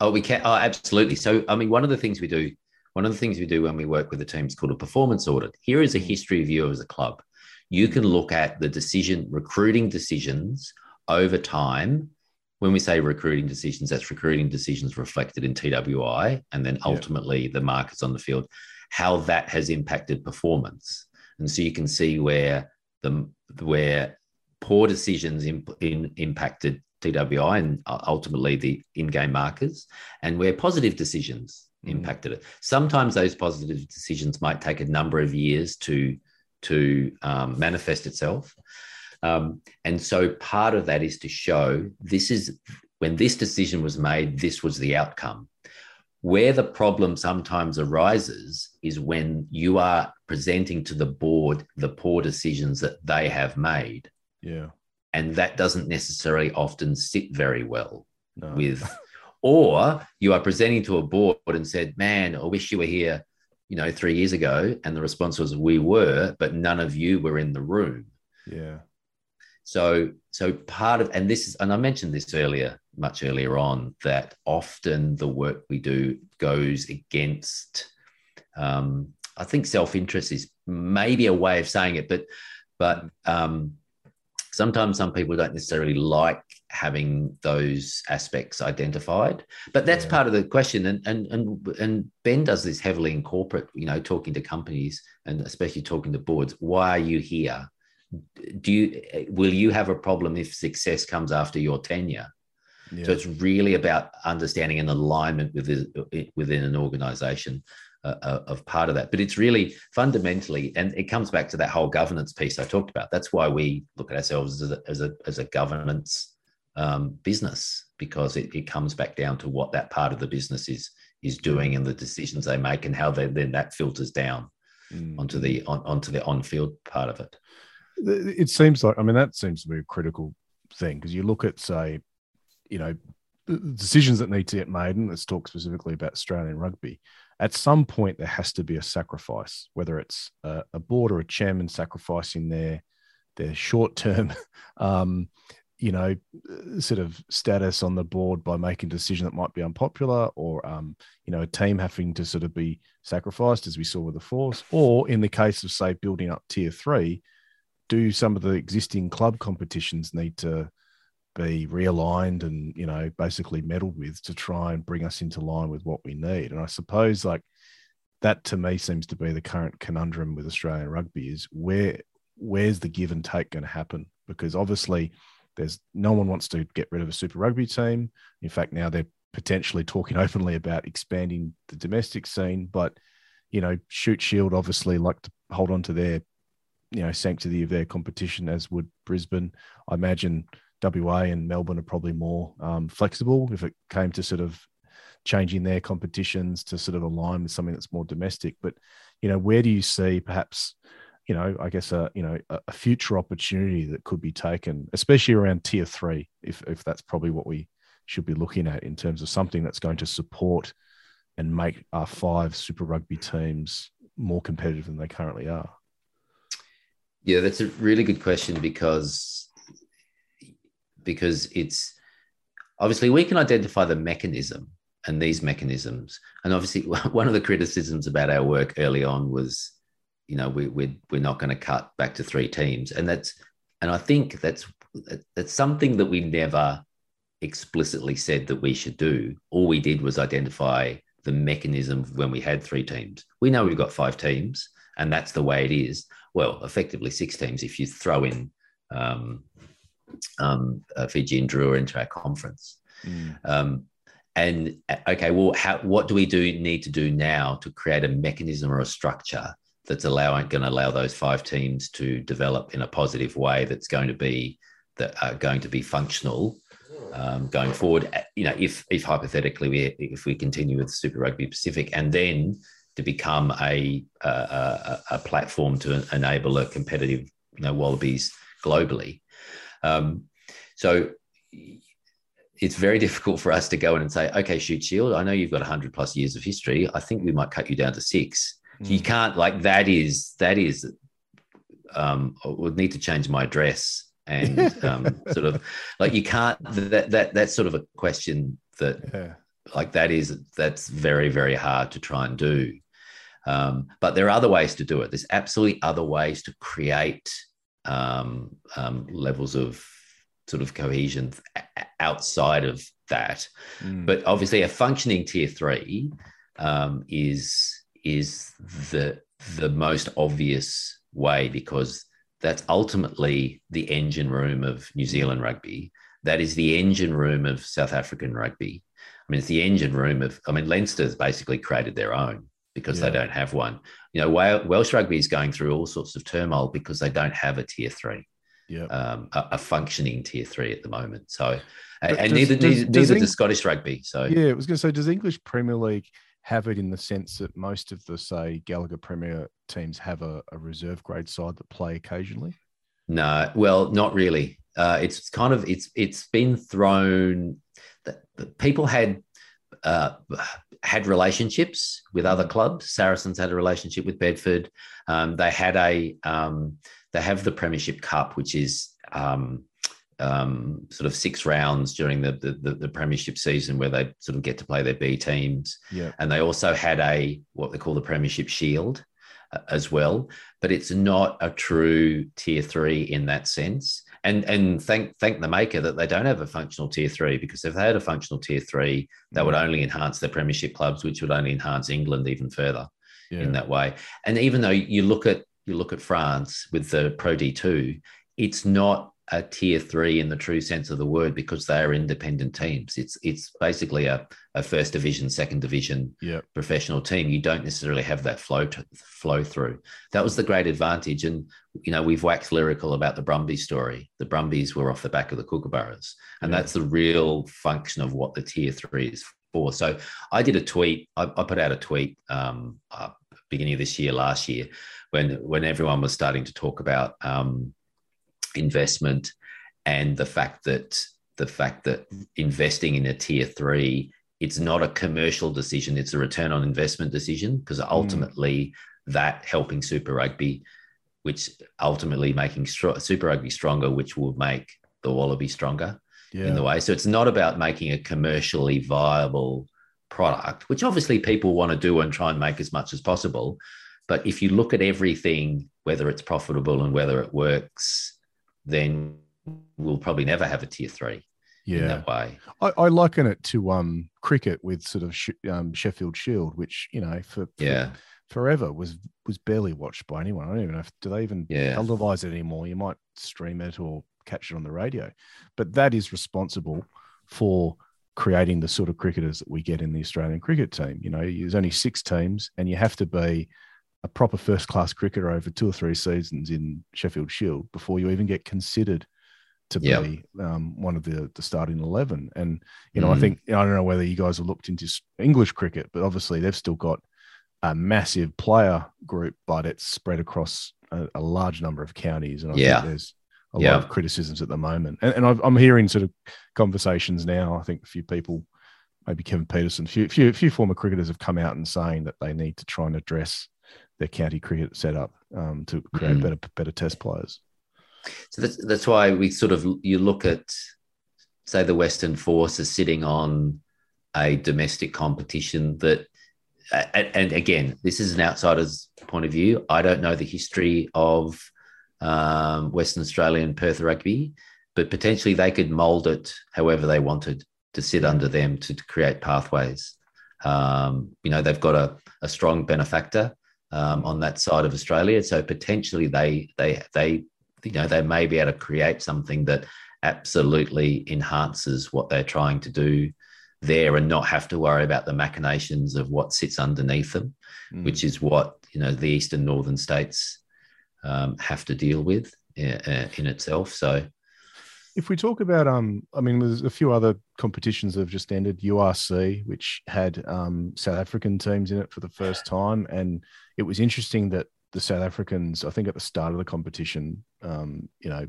Oh, we can. Oh, absolutely. So, I mean, one of the things we do, one of the things we do when we work with the team is called a performance audit. Here is a history view of you as a club. You can look at the decision, recruiting decisions over time, when we say recruiting decisions, that's recruiting decisions reflected in TWI and then ultimately yeah. the markets on the field, how that has impacted performance. And so you can see where the where poor decisions in, in impacted TWI and ultimately the in-game markers, and where positive decisions mm. impacted it. Sometimes those positive decisions might take a number of years to to um, manifest itself. Um, and so part of that is to show this is when this decision was made, this was the outcome. Where the problem sometimes arises is when you are presenting to the board the poor decisions that they have made. Yeah. And that doesn't necessarily often sit very well no. with, or you are presenting to a board and said, man, I wish you were here, you know, three years ago. And the response was, we were, but none of you were in the room. Yeah. So, so part of, and this is, and I mentioned this earlier, much earlier on, that often the work we do goes against. Um, I think self-interest is maybe a way of saying it, but but um, sometimes some people don't necessarily like having those aspects identified but that's yeah. part of the question and, and and and ben does this heavily in corporate you know talking to companies and especially talking to boards why are you here do you will you have a problem if success comes after your tenure yeah. so it's really about understanding an alignment within within an organization uh, uh, of part of that but it's really fundamentally and it comes back to that whole governance piece i talked about that's why we look at ourselves as a as a, as a governance um, business because it, it comes back down to what that part of the business is is doing and the decisions they make and how they, then that filters down mm. onto the on, onto the on-field part of it. It seems like I mean that seems to be a critical thing because you look at say, you know, decisions that need to get made, and let's talk specifically about Australian rugby. At some point, there has to be a sacrifice, whether it's a, a board or a chairman sacrificing their their short term um, you know, sort of status on the board by making a decision that might be unpopular, or um, you know, a team having to sort of be sacrificed, as we saw with the Force, or in the case of say building up tier three, do some of the existing club competitions need to be realigned and you know basically meddled with to try and bring us into line with what we need? And I suppose like that to me seems to be the current conundrum with Australian rugby is where where's the give and take going to happen? Because obviously there's no one wants to get rid of a Super Rugby team. In fact, now they're potentially talking openly about expanding the domestic scene. But you know, Shute Shield obviously like to hold on to their you know sanctity of their competition, as would Brisbane. I imagine WA and Melbourne are probably more um, flexible if it came to sort of changing their competitions to sort of align with something that's more domestic. But you know, where do you see perhaps you know, I guess a you know a, future opportunity that could be taken, especially around tier three, if if that's probably what we should be looking at in terms of something that's going to support and make our five Super Rugby teams more competitive than they currently are. Yeah, that's a really good question because because it's obviously we can identify the mechanism and these mechanisms, and obviously one of the criticisms about our work early on was you know we, we're we're not going to cut back to three teams. And that's and i think that's that's something that we never explicitly said that we should do. All we did was identify the mechanism when we had three teams. We know we've got five teams and that's the way it is well effectively six teams if you throw in um, um, uh, Fijian Drua into our conference. Mm. Um, and okay, well, how, what do we do need to do now to create a mechanism or a structure that's allowing going to allow those five teams to develop in a positive way that's going to be that are going to be functional um, going forward you know if if hypothetically we if we continue with super rugby pacific and then to become a a, a platform to enable a competitive you know wallabies globally um, so it's very difficult for us to go in and say okay Shute Shield i know you've got 100 plus years of history i think we might cut you down to six Mm. You can't like that is that is um I would need to change my address and um sort of like you can't that that that's sort of a question that yeah. like that is that's very very hard to try and do um, but there are other ways to do it there's absolutely other ways to create um, um, levels of sort of cohesion outside of that mm. but obviously a functioning tier three um, is is the the most obvious way because that's ultimately the engine room of New Zealand rugby. That is the engine room of South African rugby. I mean, it's the engine room of. I mean, Leinster's basically created their own because yeah. they don't have one. You know, Welsh rugby is going through all sorts of turmoil because they don't have a tier three. Yeah, um, a, a, functioning tier three at the moment. So, and does, neither does, neither, does does Scottish rugby. So, yeah, I was going to say, does English Premier League have it in the sense that most of the say Gallagher Premier teams have a, a reserve grade side that play occasionally? No, well, not really. Uh, it's kind of it's it's been thrown that people had uh, had relationships with other clubs. Saracens had a relationship with Bedford. Um, they had a um, they have the Premiership Cup, which is um, um, sort of six rounds during the, the, the premiership season where they sort of get to play their B teams. Yeah. And they also had a what they call the Premiership Shield uh, as well, but it's not a true tier three in that sense. And and thank thank the maker that they don't have a functional tier three because if they had a functional tier three, that would mm. only enhance their Premiership clubs, which would only enhance England even further yeah. in that way. And even though you look at you look at France with the Pro D two, it's not a tier three in the true sense of the word because they are independent teams. It's it's basically a, a first division, second division yep. professional team. You don't necessarily have that flow to, flow through. That was the great advantage. And you know we've waxed lyrical about the Brumbies story. The Brumbies were off the back of the Kookaburras, and yep. that's the real function of what the tier three is for. So I did a tweet. I, I put out a tweet um, uh, beginning of this year, last year, when when everyone was starting to talk about um, investment and the fact that the fact that investing in a tier three it's not a commercial decision it's a return on investment decision because hmm. ultimately mm. that helping super rugby which ultimately making super rugby stronger which will make the wallaby stronger yeah. in the way so it's not about making a commercially viable product which obviously people want to do and try and make as much as possible but if you look at everything whether it's profitable and whether it works then we'll probably never have a tier three yeah. in that way. I, I, liken it to um, cricket with sort of sh- um, Sheffield Shield, which you know for, for, yeah forever was was barely watched by anyone. I don't even know if do they even yeah. televise it anymore. You might stream it or catch it on the radio, but that is responsible for creating the sort of cricketers that we get in the Australian cricket team. You know, there's only six teams, and you have to be a proper first class cricketer over two or three seasons in Sheffield Shield before you even get considered to yep. be um, one of the, the starting 11. And, you know, mm. I think, I don't know whether you guys have looked into English cricket, but obviously they've still got a massive player group, but it's spread across a, a large number of counties. And I yeah. think there's a yeah. lot of criticisms at the moment. And, and i am hearing sort of conversations now. I think a few people, maybe Kevin Pietersen, a few, few, few former cricketers have come out and saying that they need to try and address their county cricket setup um, to create mm. better better test players. So that's that's why we sort of you look at say the Western Force is sitting on a domestic competition that and again this is an outsider's point of view. I don't know the history of um, Western Australian Perth rugby, but potentially they could mold it however they wanted to sit under them to, to create pathways. Um, you know, they've got a, a strong benefactor um, on that side of Australia. So potentially they they they you know they may be able to create something that absolutely enhances what they're trying to do there and not have to worry about the machinations of what sits underneath them, mm. which is what you know the eastern northern states um, have to deal with uh, uh in itself. So if we talk about, um, I mean, there's a few other competitions that have just ended. URC, which had um, South African teams in it for the first time, and it was interesting that the South Africans, I think, at the start of the competition, um, you know,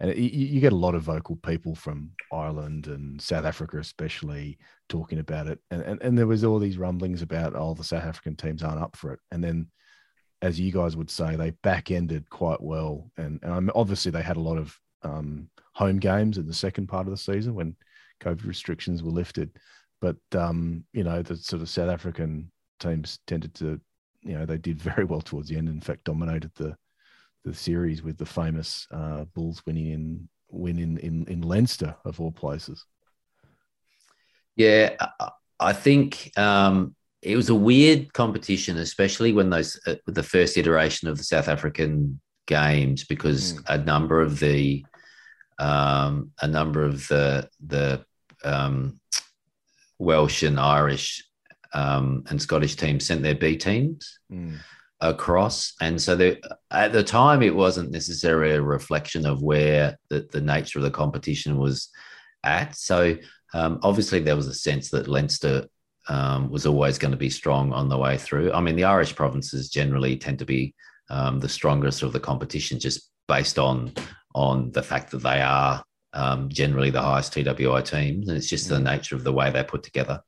and it, you, get a lot of vocal people from Ireland and South Africa, especially, talking about it, and, and and there was all these rumblings about, oh, the South African teams aren't up for it, and then as you guys would say, they back ended quite well. And, and obviously, they had a lot of um, home games in the second part of the season when COVID restrictions were lifted. But um, you know, the sort of South African teams tended to, you know, they did very well towards the end. In fact, dominated the the series with the famous uh, Bulls winning in win in, in in Leinster of all places. Yeah, I think um, it was a weird competition, especially when those uh, the first iteration of the South African games, because mm. a number of the um, a number of the the um, Welsh and Irish um, and Scottish teams sent their B teams mm. across, and so at the time it wasn't necessarily a reflection of where the, the nature of the competition was at. So um, obviously there was a sense that Leinster um, was always going to be strong on the way through. I mean, the Irish provinces generally tend to be um, the strongest of the competition just based on on the fact that they are um, generally the highest TWI teams, and it's just the mm. nature of the way they're put together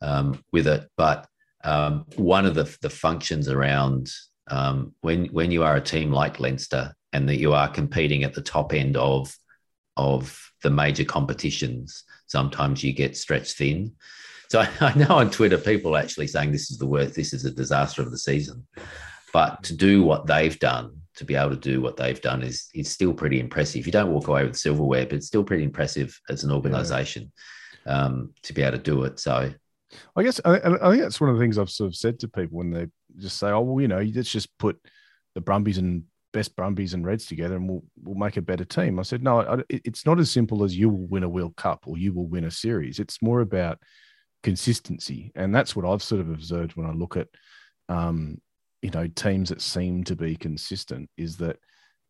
um, with it. But um, one of the, the functions around um, when when you are a team like Leinster and that you are competing at the top end of of the major competitions, sometimes you get stretched thin. So I, I know on Twitter people actually saying this is the worst, this is a disaster of the season. But to do what they've done to be able to do what they've done is is still pretty impressive. You don't walk away with silverware, but it's still pretty impressive as an organization yeah. um, to be able to do it. So, I guess I, I, think that's one of the things I've sort of said to people when they just say, "Oh, well, you know, let's just put the Brumbies and best Brumbies and Reds together, and we'll we'll make a better team." I said, "No, I, it's not as simple as you will win a World Cup or you will win a series. It's more about consistency, and that's what I've sort of observed when I look at." Um, you know teams that seem to be consistent is that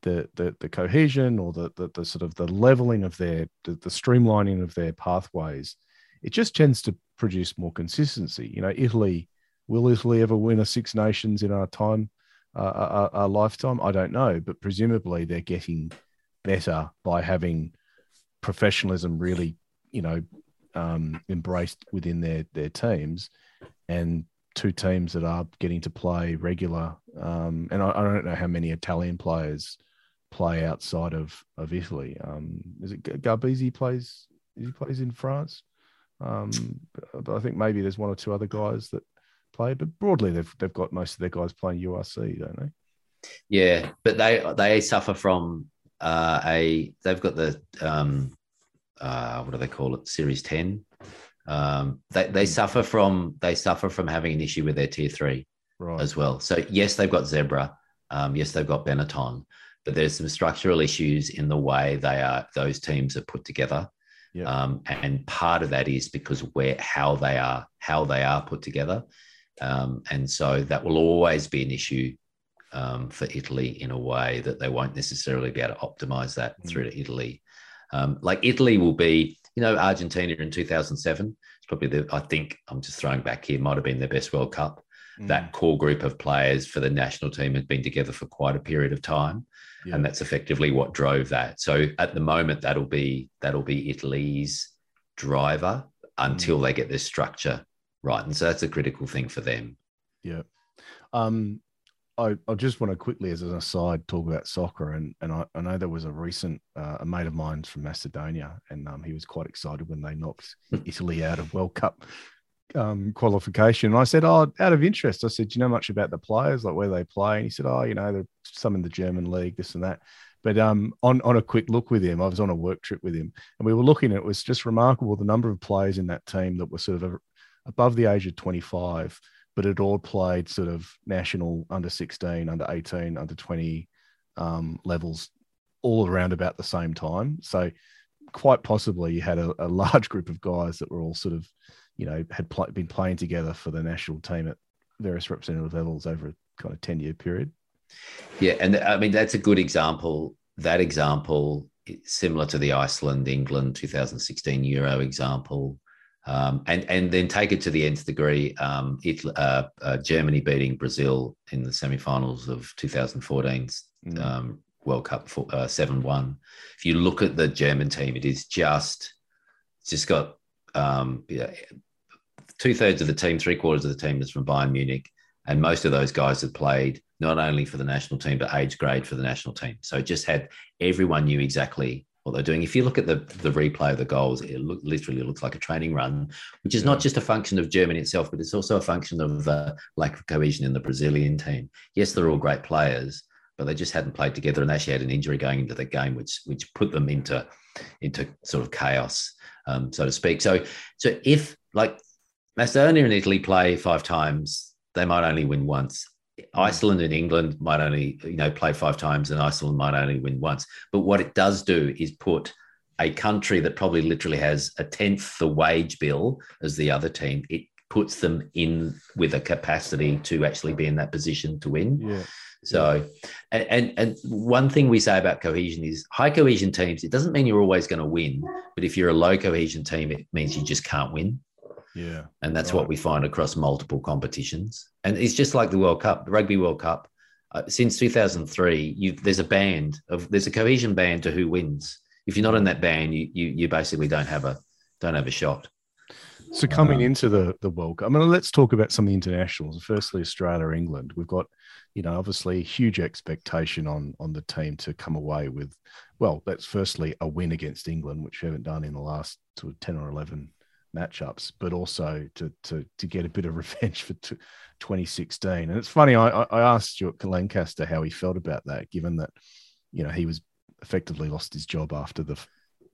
the the, the cohesion or the, the, the sort of the leveling of their the, the streamlining of their pathways it just tends to produce more consistency. You know, Italy will Italy ever win a Six Nations in our time, uh, our, our lifetime? I don't know, but presumably they're getting better by having professionalism really, you know, um, embraced within their their teams, and two teams that are getting to play regular. Um, and I, I, don't know how many Italian players play outside of of Italy. Um, is it Garbisi plays? He plays in France. Um, but I think maybe there's one or two other guys that play. But broadly, they've they've got most of their guys playing URC, don't they? Yeah, but they they suffer from uh, a they've got the um, uh, what do they call it? Series ten. Um, they they hmm. suffer from they suffer from having an issue with their tier three right. as well. So yes, they've got Zebre. Um, yes, they've got Benetton, but there's some structural issues in the way they are those teams are put together. Um, and part of that is because where how they are how they are put together, um, and so that will always be an issue um, for Italy in a way that they won't necessarily be able to optimize that mm. through to Italy. Um, like Italy will be, you know, Argentina in 2007. It's probably the, I think I'm just throwing back here, might have been their best World Cup. Mm. That core group of players for the national team had been together for quite a period of time. Yeah. And that's effectively what drove that. So at the moment, that'll be that'll be Italy's driver until mm. they get this structure right. And so that's a critical thing for them. Yeah. Um, I, I just want to quickly, as an aside, talk about soccer. And, and I, I know there was a recent, uh, a mate of mine from Macedonia, and um, he was quite excited when they knocked Italy out of World Cup um, qualification. And I said, Oh, out of interest, I said, Do you know much about the players, like where they play? And he said, Oh, you know, there's some in the German league, this and that. But um, on, on a quick look with him, I was on a work trip with him, and we were looking. It was just remarkable the number of players in that team that were sort of above the age of 25 but it all played sort of national under 16, under 18, under 20 um, levels all around about the same time. So quite possibly you had a, a large group of guys that were all sort of, you know, had pl- been playing together for the national team at various representative levels over a kind of 10 year period. Yeah. And I mean, that's a good example. That example, similar to the Iceland, England 2016 Euro example, um, and and then take it to the nth degree. Um, Italy, uh, uh, Germany beating Brazil in the semi-finals of 2014's mm. um, World Cup uh, seven one. If you look at the German team, it is just just got um, yeah, two thirds of the team, three quarters of the team is from Bayern Munich, and most of those guys had played not only for the national team but age grade for the national team. So it just had everyone knew exactly what they're doing. If you look at the, the replay of the goals, it look, literally looks like a training run, which is yeah. not just a function of Germany itself, but it's also a function of uh, lack of cohesion in the Brazilian team. Yes, they're all great players, but they just hadn't played together and actually had an injury going into the game, which which put them into into sort of chaos, um, so to speak. So so if like Macedonia and Italy play five times, they might only win once. Iceland and England might only, you know, play five times and Iceland might only win once. But what it does do is put a country that probably literally has a tenth the wage bill as the other team, it puts them in with a capacity to actually be in that position to win. Yeah. So, and, and, and one thing we say about cohesion is high cohesion teams. It doesn't mean you're always going to win, but if you're a low cohesion team, it means you just can't win. Yeah. And that's right. what we find across multiple competitions. And it's just like the World Cup, the Rugby World Cup. Uh, since 2003, there's a band of there's a cohesion band to who wins. If you're not in that band, you you, you basically don't have a don't have a shot. So coming um, into the the World Cup, I mean, let's talk about some of the internationals. Firstly, Australia, England. We've got, you know, obviously huge expectation on on the team to come away with, well, that's firstly a win against England, which we haven't done in the last sort of ten or eleven matchups, but also to to to get a bit of revenge for t- 2016. And it's funny, I, I asked Stuart Lancaster how he felt about that, given that you know he was effectively lost his job after the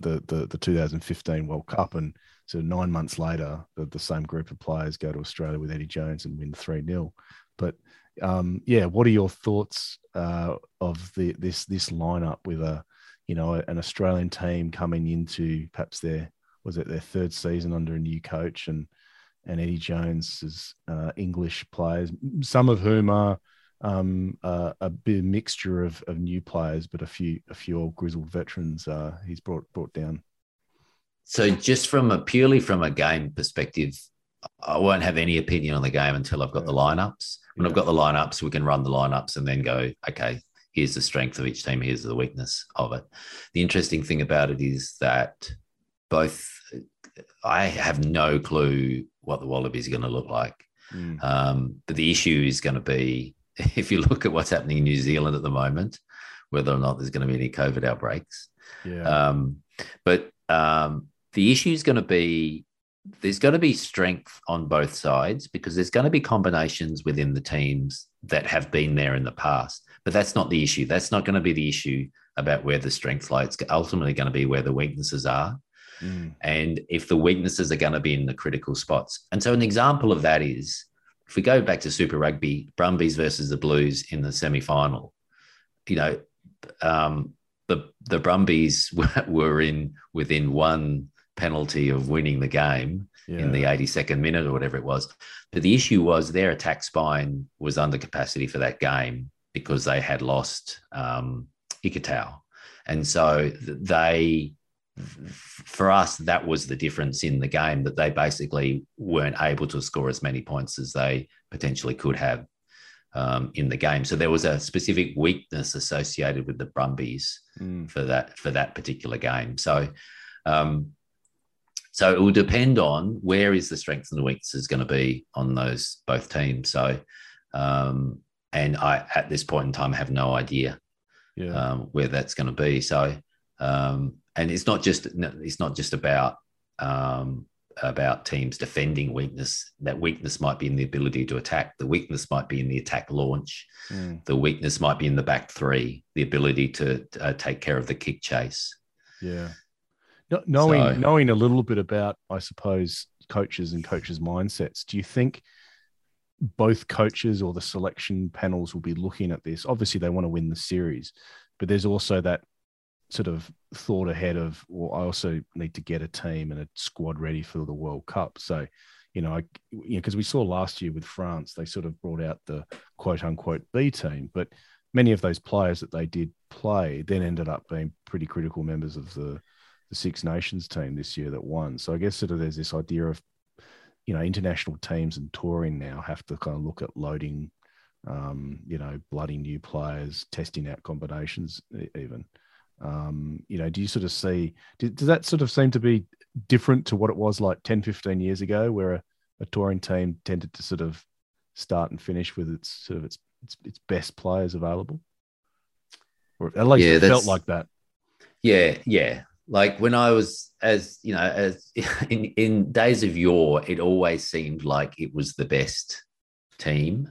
the the, the 2015 World Cup, and so nine months later, the, the same group of players go to Australia with Eddie Jones and win three 0 But um, yeah, what are your thoughts uh, of the this this lineup with a you know an Australian team coming into perhaps their was it their third season under a new coach and and Eddie Jones's uh, English players, some of whom are um, uh, a bit mixture of, of new players, but a few a few old grizzled veterans uh, he's brought brought down. so just from a purely from a game perspective, I won't have any opinion on the game until I've got the lineups. When I've got the lineups, we can run the lineups and then go, okay, here's the strength of each team, here's the weakness of it. The interesting thing about it is that both I have no clue what the Wallabies are going to look like. Mm. Um, but the issue is going to be if you look at what's happening in New Zealand at the moment, whether or not there's going to be any COVID outbreaks. Yeah. Um, but um, the issue is going to be there's going to be strength on both sides because there's going to be combinations within the teams that have been there in the past. But that's not the issue. That's not going to be the issue about where the strength lies. It's ultimately going to be where the weaknesses are. Mm. And if the weaknesses are going to be in the critical spots. And so an example of that is if we go back to Super Rugby, Brumbies versus the Blues in the semi final, you know, um, the the Brumbies were, in within one penalty of winning the game yeah. in the 82nd minute or whatever it was. But the issue was their attack spine was under capacity for that game because they had lost um, Ikitau. And so they, for us, that was the difference in the game that they basically weren't able to score as many points as they potentially could have um, in the game. So there was a specific weakness associated with the Brumbies mm. for that for that particular game. So um, so it will depend on where is the strengths and the weaknesses going to be on those both teams. So um, and I at this point in time have no idea yeah. um, where that's going to be. So um, and it's not just it's not just about um, about teams defending weakness. That weakness might be in the ability to attack. The weakness might be in the attack launch. Mm. The weakness might be in the back three. The ability to uh, take care of the kick chase. Yeah, knowing So- knowing a little bit about, I suppose, coaches and coaches' mindsets. Do you think both coaches or the selection panels will be looking at this? Obviously, they want to win the series, but there's also that sort of thought ahead of, well, I also need to get a team and a squad ready for the World Cup. So, you know, I, you know, because we saw last year with France, they sort of brought out the quote unquote B team, but many of those players that they did play then ended up being pretty critical members of the the Six Nations team this year that won. So I guess sort of there's this idea of, you know, international teams and touring now have to kind of look at loading, um, you know, bloody new players, testing out combinations even. Um, you know, do you sort of see, do, does that sort of seem to be different to what it was like 10, 15 years ago where a, a touring team tended to sort of start and finish with its sort of its, its, its best players available? Or at least Yeah, it felt like that. Yeah, yeah. Like when I was as you know, as in, in days of yore, it always seemed like it was the best team.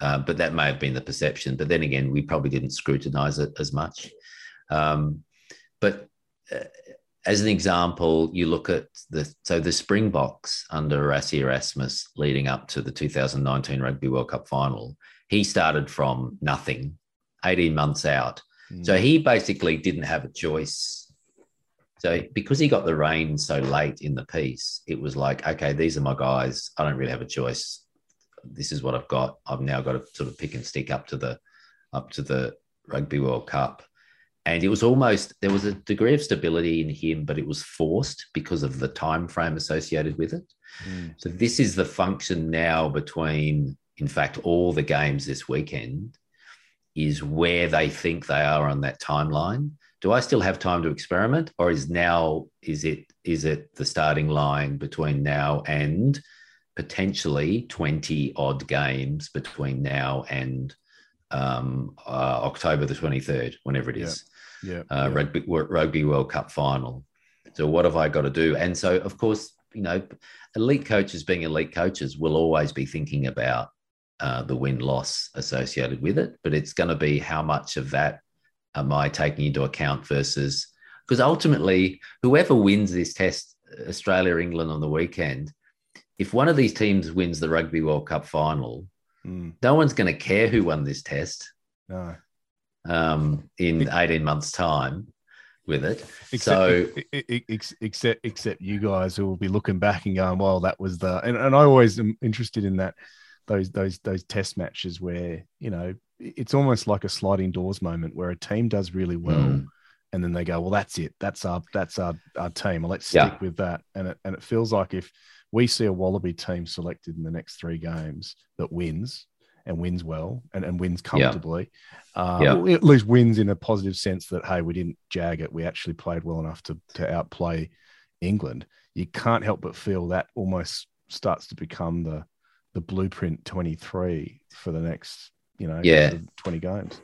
Uh, but that may have been the perception. But then again, we probably didn't scrutinize it as much. Um, but uh, as an example, you look at the so the Springboks under Rassie Erasmus leading up to the 2019 Rugby World Cup final. He started from nothing, 18 months out. So he basically didn't have a choice. So because he got the reins so late in the piece, it was like, okay, these are my guys. I don't really have a choice. This is what I've got. I've now got to sort of pick and stick up to the up to the Rugby World Cup. And it was almost there was a degree of stability in him, but it was forced because of the time frame associated with it. Mm. So this is the function now between, in fact, all the games this weekend is where they think they are on that timeline. Do I still have time to experiment, or is now is it is it the starting line between now and potentially twenty odd games between now and um, uh, October the twenty third, whenever it is Yeah. uh, yeah. rugby rugby World Cup final. So what have I got to do? And so of course, you know, elite coaches being elite coaches will always be thinking about uh, the win loss associated with it, but it's going to be how much of that am I taking into account versus because ultimately, whoever wins this test, Australia England on the weekend, if one of these teams wins the Rugby World Cup final, Mm. no one's going to care who won this test No. Um, in 18 months' time with it. Except, so ex- except except you guys who will be looking back and going, "Well, that was the." And, and I always am interested in that those those those test matches where you know it's almost like a sliding doors moment where a team does really well, Mm. and then they go, well, that's it. That's our that's our, our team. Well, let's stick Yeah. with that. And it and it feels like if we see a Wallaby team selected in the next three games that wins and wins well and, and wins comfortably, uh, Yeah. or at least wins in a positive sense that hey, we didn't jag it. We actually played well enough to to outplay England. You can't help but feel that almost starts to become the the blueprint 23 for the next you know Yeah. 20 games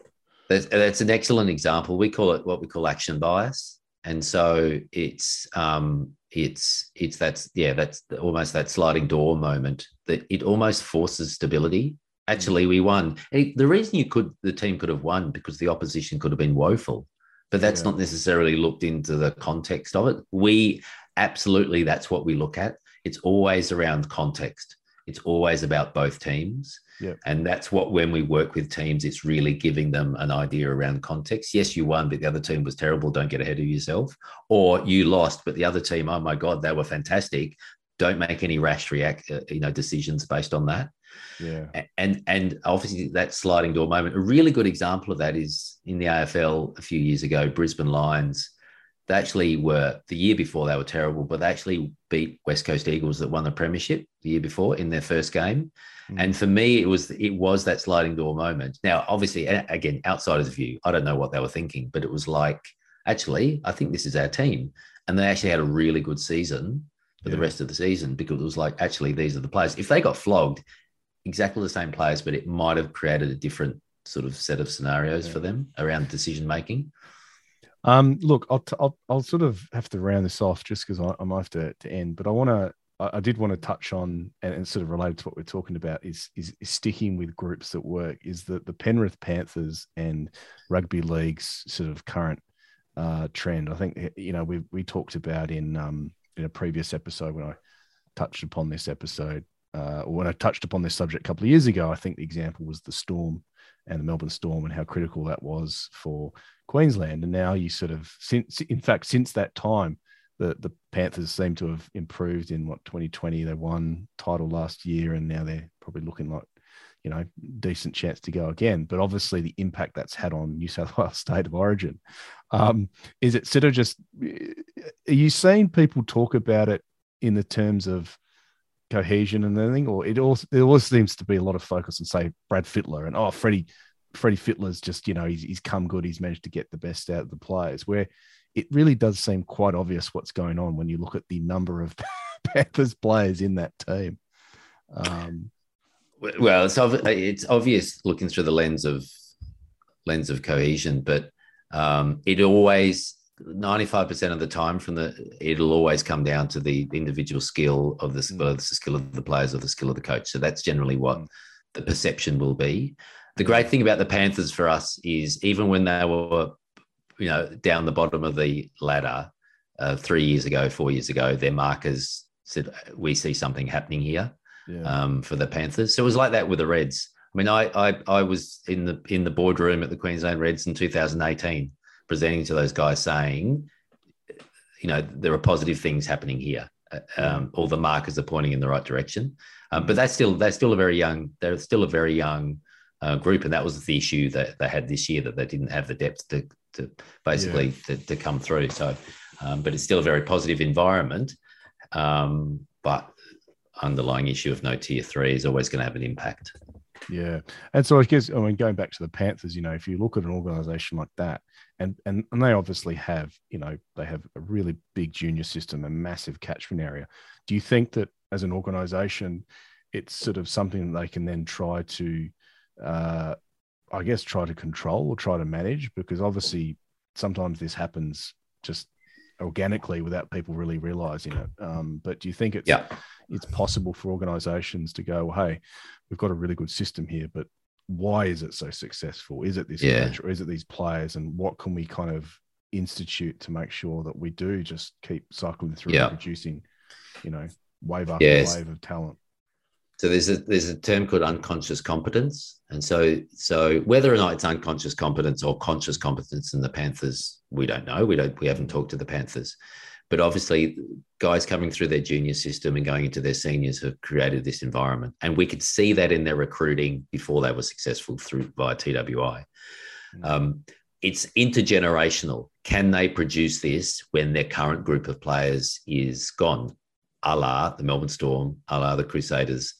That's, that's an excellent example. We call it what we call action bias, and so it's um, it's it's that's yeah that's almost that sliding door moment that it almost forces stability. Actually, we won. And The reason you could the team could have won because the opposition could have been woeful, but that's Yeah. not necessarily looked into the context of it. We absolutely that's what we look at. It's always around context. It's always about both teams. Yep. And that's what, when we work with teams, it's really giving them an idea around context. Yes, you won, but the other team was terrible. Don't get ahead of yourself. Or you lost, but the other team, oh my God, they were fantastic. Don't make any rash react, uh, you know, decisions based on that. Yeah And and obviously that sliding door moment. A really good example of that is in the AFL a few years ago, Brisbane Lions. They actually were the year before they were terrible, but they actually beat West Coast Eagles that won the premiership the year before in their first game. Mm. And for me, it was it was that sliding door moment. Now, obviously, again, outsider's view, I don't know what they were thinking, but it was like, actually, I think this is our team, and they actually had a really good season for the rest of the season because it was like, actually, these are the players. If they got flogged, exactly the same players, but it might have created a different sort of set of scenarios Yeah. for them around decision making. Um, look, I'll, t- I'll I'll sort of have to round this off just because I, I might have to, to end, but I want to. I did want to touch on and, and sort of related to what we're talking about is, is is sticking with groups that work. Is that the Penrith Panthers and rugby league's sort of current uh, trend? I think you know we we talked about in um, in a previous episode when I touched upon this episode uh, when I touched upon this subject a couple of years ago. I think the example was the Storm and the Melbourne Storm and how critical that was for Queensland. And now you sort of since in fact since that time, the the Panthers seem to have improved in what 2020 they won title last year and now they're probably looking like you know decent chance to go again. But obviously the impact that's had on New South Wales state of origin. Um, is it sort of just are you seeing people talk about it in the terms of cohesion and everything, or it also there always seems to be a lot of focus on say Brad Fittler and oh Freddie Freddie Fittler's just you know he's, he's come good he's managed to get the best out of the players where it really does seem quite obvious what's going on when you look at the number of Panthers players in that team. Um, Well, it's ob- it's obvious looking through the lens of lens of cohesion, but um, it always ninety five percent of the time from the it'll always come down to the individual skill of the, Mm. well, the skill of the players or the skill of the coach. So that's generally what Mm. the perception will be. The great thing about the Panthers for us is even when they were, you know, down the bottom of the ladder uh, three years ago, four years ago, their markers said we see something happening here yeah, um, for the Panthers. So it was like that with the Reds. I mean, I, I I was in the in the boardroom at the Queensland Reds in 2018, presenting to those guys, saying, you know, there are positive things happening here. Uh, Um, all the markers are pointing in the right direction, um, but that's still that's still a very young. They're still a very young uh, group, and that was the issue that they had this year that they didn't have the depth to to basically to, to come through. So, um, but it's still a very positive environment. Um, but underlying issue of no tier three is always going to have an impact. Yeah, and so I guess I mean going back to the Panthers, you know, if you look at an organization like that, and and and they obviously have, you know, they have a really big junior system, a massive catchment area. Do you think that as an organization, it's sort of something that they can then try to, uh, I guess, try to control or try to manage? Because obviously, sometimes this happens just organically without people really realizing it. Um, but do you think it's Yeah. it's possible for organizations to go, well, hey, we've got a really good system here, but why is it so successful? Is it this Yeah. coach or is it these players? And what can we kind of institute to make sure that we do just keep cycling through Yeah. and producing, you know, wave after Yes. wave of talent? So there's a there's a term called unconscious competence, and so so whether or not it's unconscious competence or conscious competence in the Panthers, we don't know. We don't we haven't talked to the Panthers, but obviously guys coming through their junior system and going into their seniors have created this environment, and we could see that in their recruiting before they were successful through via TWI. Mm. Um, it's intergenerational. can they produce this when their current group of players is gone? A la the Melbourne Storm, a la the Crusaders,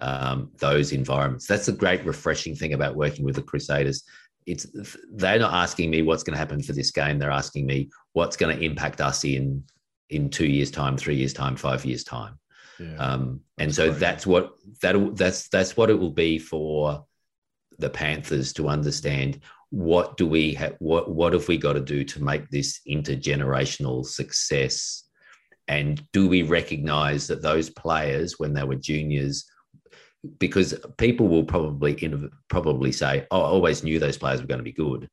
um, those environments. That's a great, refreshing thing about working with the Crusaders. It's they're not asking me what's going to happen for this game. They're asking me what's going to impact us in in two years' time, three years' time, five years' time. Yeah, um, and so great. that's what that that's that's what it will be for the Panthers to understand what do we have what what have we got to do to make this intergenerational success and do we recognize that those players when they were juniors because people will probably probably say oh, i always knew those players were going to be good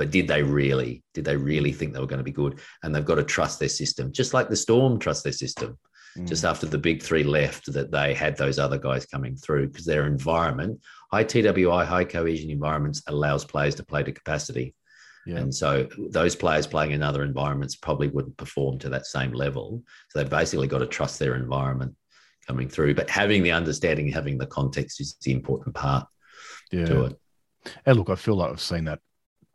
but did they really did they really think they were going to be good and they've got to trust their system just like the storm trust their system mm. just after the big three left that they had those other guys coming through because their environment high TWI, high cohesion environments allows players to play to capacity. Yeah. And so those players playing in other environments probably wouldn't perform to that same level. So they've basically got to trust their environment coming through. But having the understanding, having the context is the important part yeah. to it. And look, I feel like I've seen that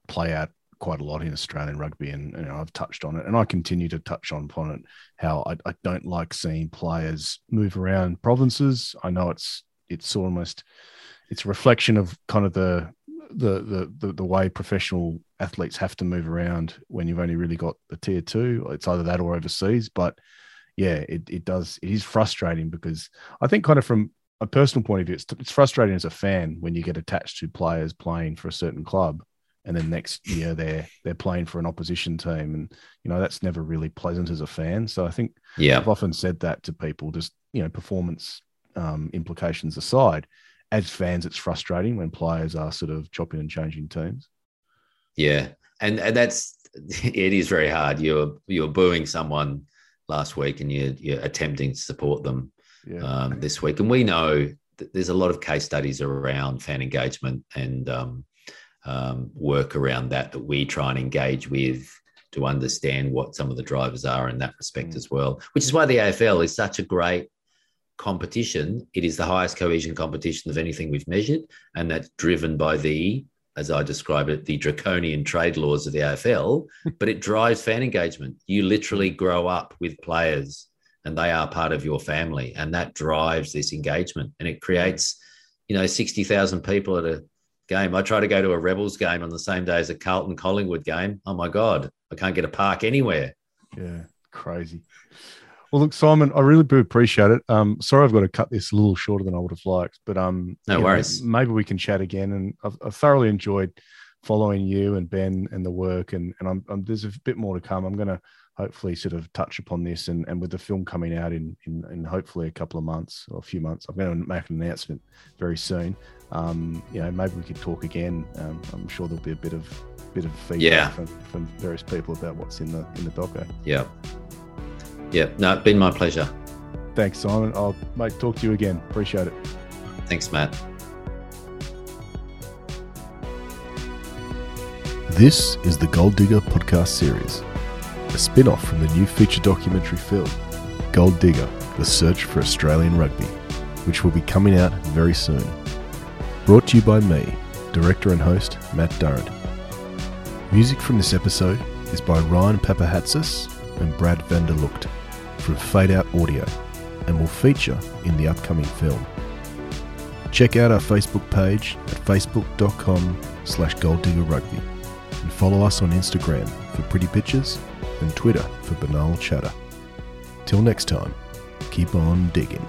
play out quite a lot in Australian rugby, and you know, I've touched on it, and I continue to touch on upon it. How I, I don't like seeing players move around provinces. I know it's it's almost it's a reflection of kind of the the, the the the way professional athletes have to move around when you've only really got the tier two. It's either that or overseas. But yeah, it, it does it is frustrating because I think kind of from a personal point of view, it's, it's frustrating as a fan when you get attached to players playing for a certain club and then next year they're they're playing for an opposition team and you know that's never really pleasant as a fan so i think yeah i've often said that to people just you know performance um, implications aside as fans, it's frustrating when players are sort of chopping and changing teams. Yeah, and and that's it is very hard. You're you're booing someone last week, and you're you're attempting to support them yeah. um, this week, and we know that there's a lot of case studies around fan engagement and um, um, work around that that we try and engage with to understand what some of the drivers are in that respect mm. as well. Which is why the AFL is such a great competition, it is the highest cohesion competition of anything we've measured, and that's driven by the, as I describe it, the draconian trade laws of the AFL. but it drives fan engagement. You literally grow up with players, and they are part of your family, and that drives this engagement, and it creates, you know, sixty thousand people at a game. I try to go to a Rebels game on the same day as a Carlton Collingwood game. Oh my god, I can't get a park anywhere. Yeah, crazy. Well, look, Simon, I really do appreciate it. Um, sorry, I've got to cut this a little shorter than I would have liked, but um, no worries. Know, maybe we can chat again. And I've, I've, thoroughly enjoyed following you and Ben and the work, and and I'm, I'm, there's a bit more to come. I'm going to hopefully sort of touch upon this, and, and with the film coming out in, in in hopefully a couple of months or a few months, I'm going to make an announcement very soon. Um, you know, maybe we could talk again. Um, I'm sure there'll be a bit of bit of feedback yeah. from, from various people about what's in the in the doco. Yeah. Yeah, no, it's been my pleasure. Thanks, Simon. I'll mate, talk to you again. Appreciate it. Thanks, Matt. This is the Gold Digger podcast series, a spin off from the new feature documentary film, Gold Digger The Search for Australian Rugby, which will be coming out very soon. Brought to you by me, director and host Matt Durrant. Music from this episode is by Ryan Papahatsis and Brad Vanderlucht from Fade Out Audio and will feature in the upcoming film. Check out our Facebook page at facebook.com slash golddiggerrugby and follow us on Instagram for pretty pictures and Twitter for banal chatter. Till next time, keep on digging.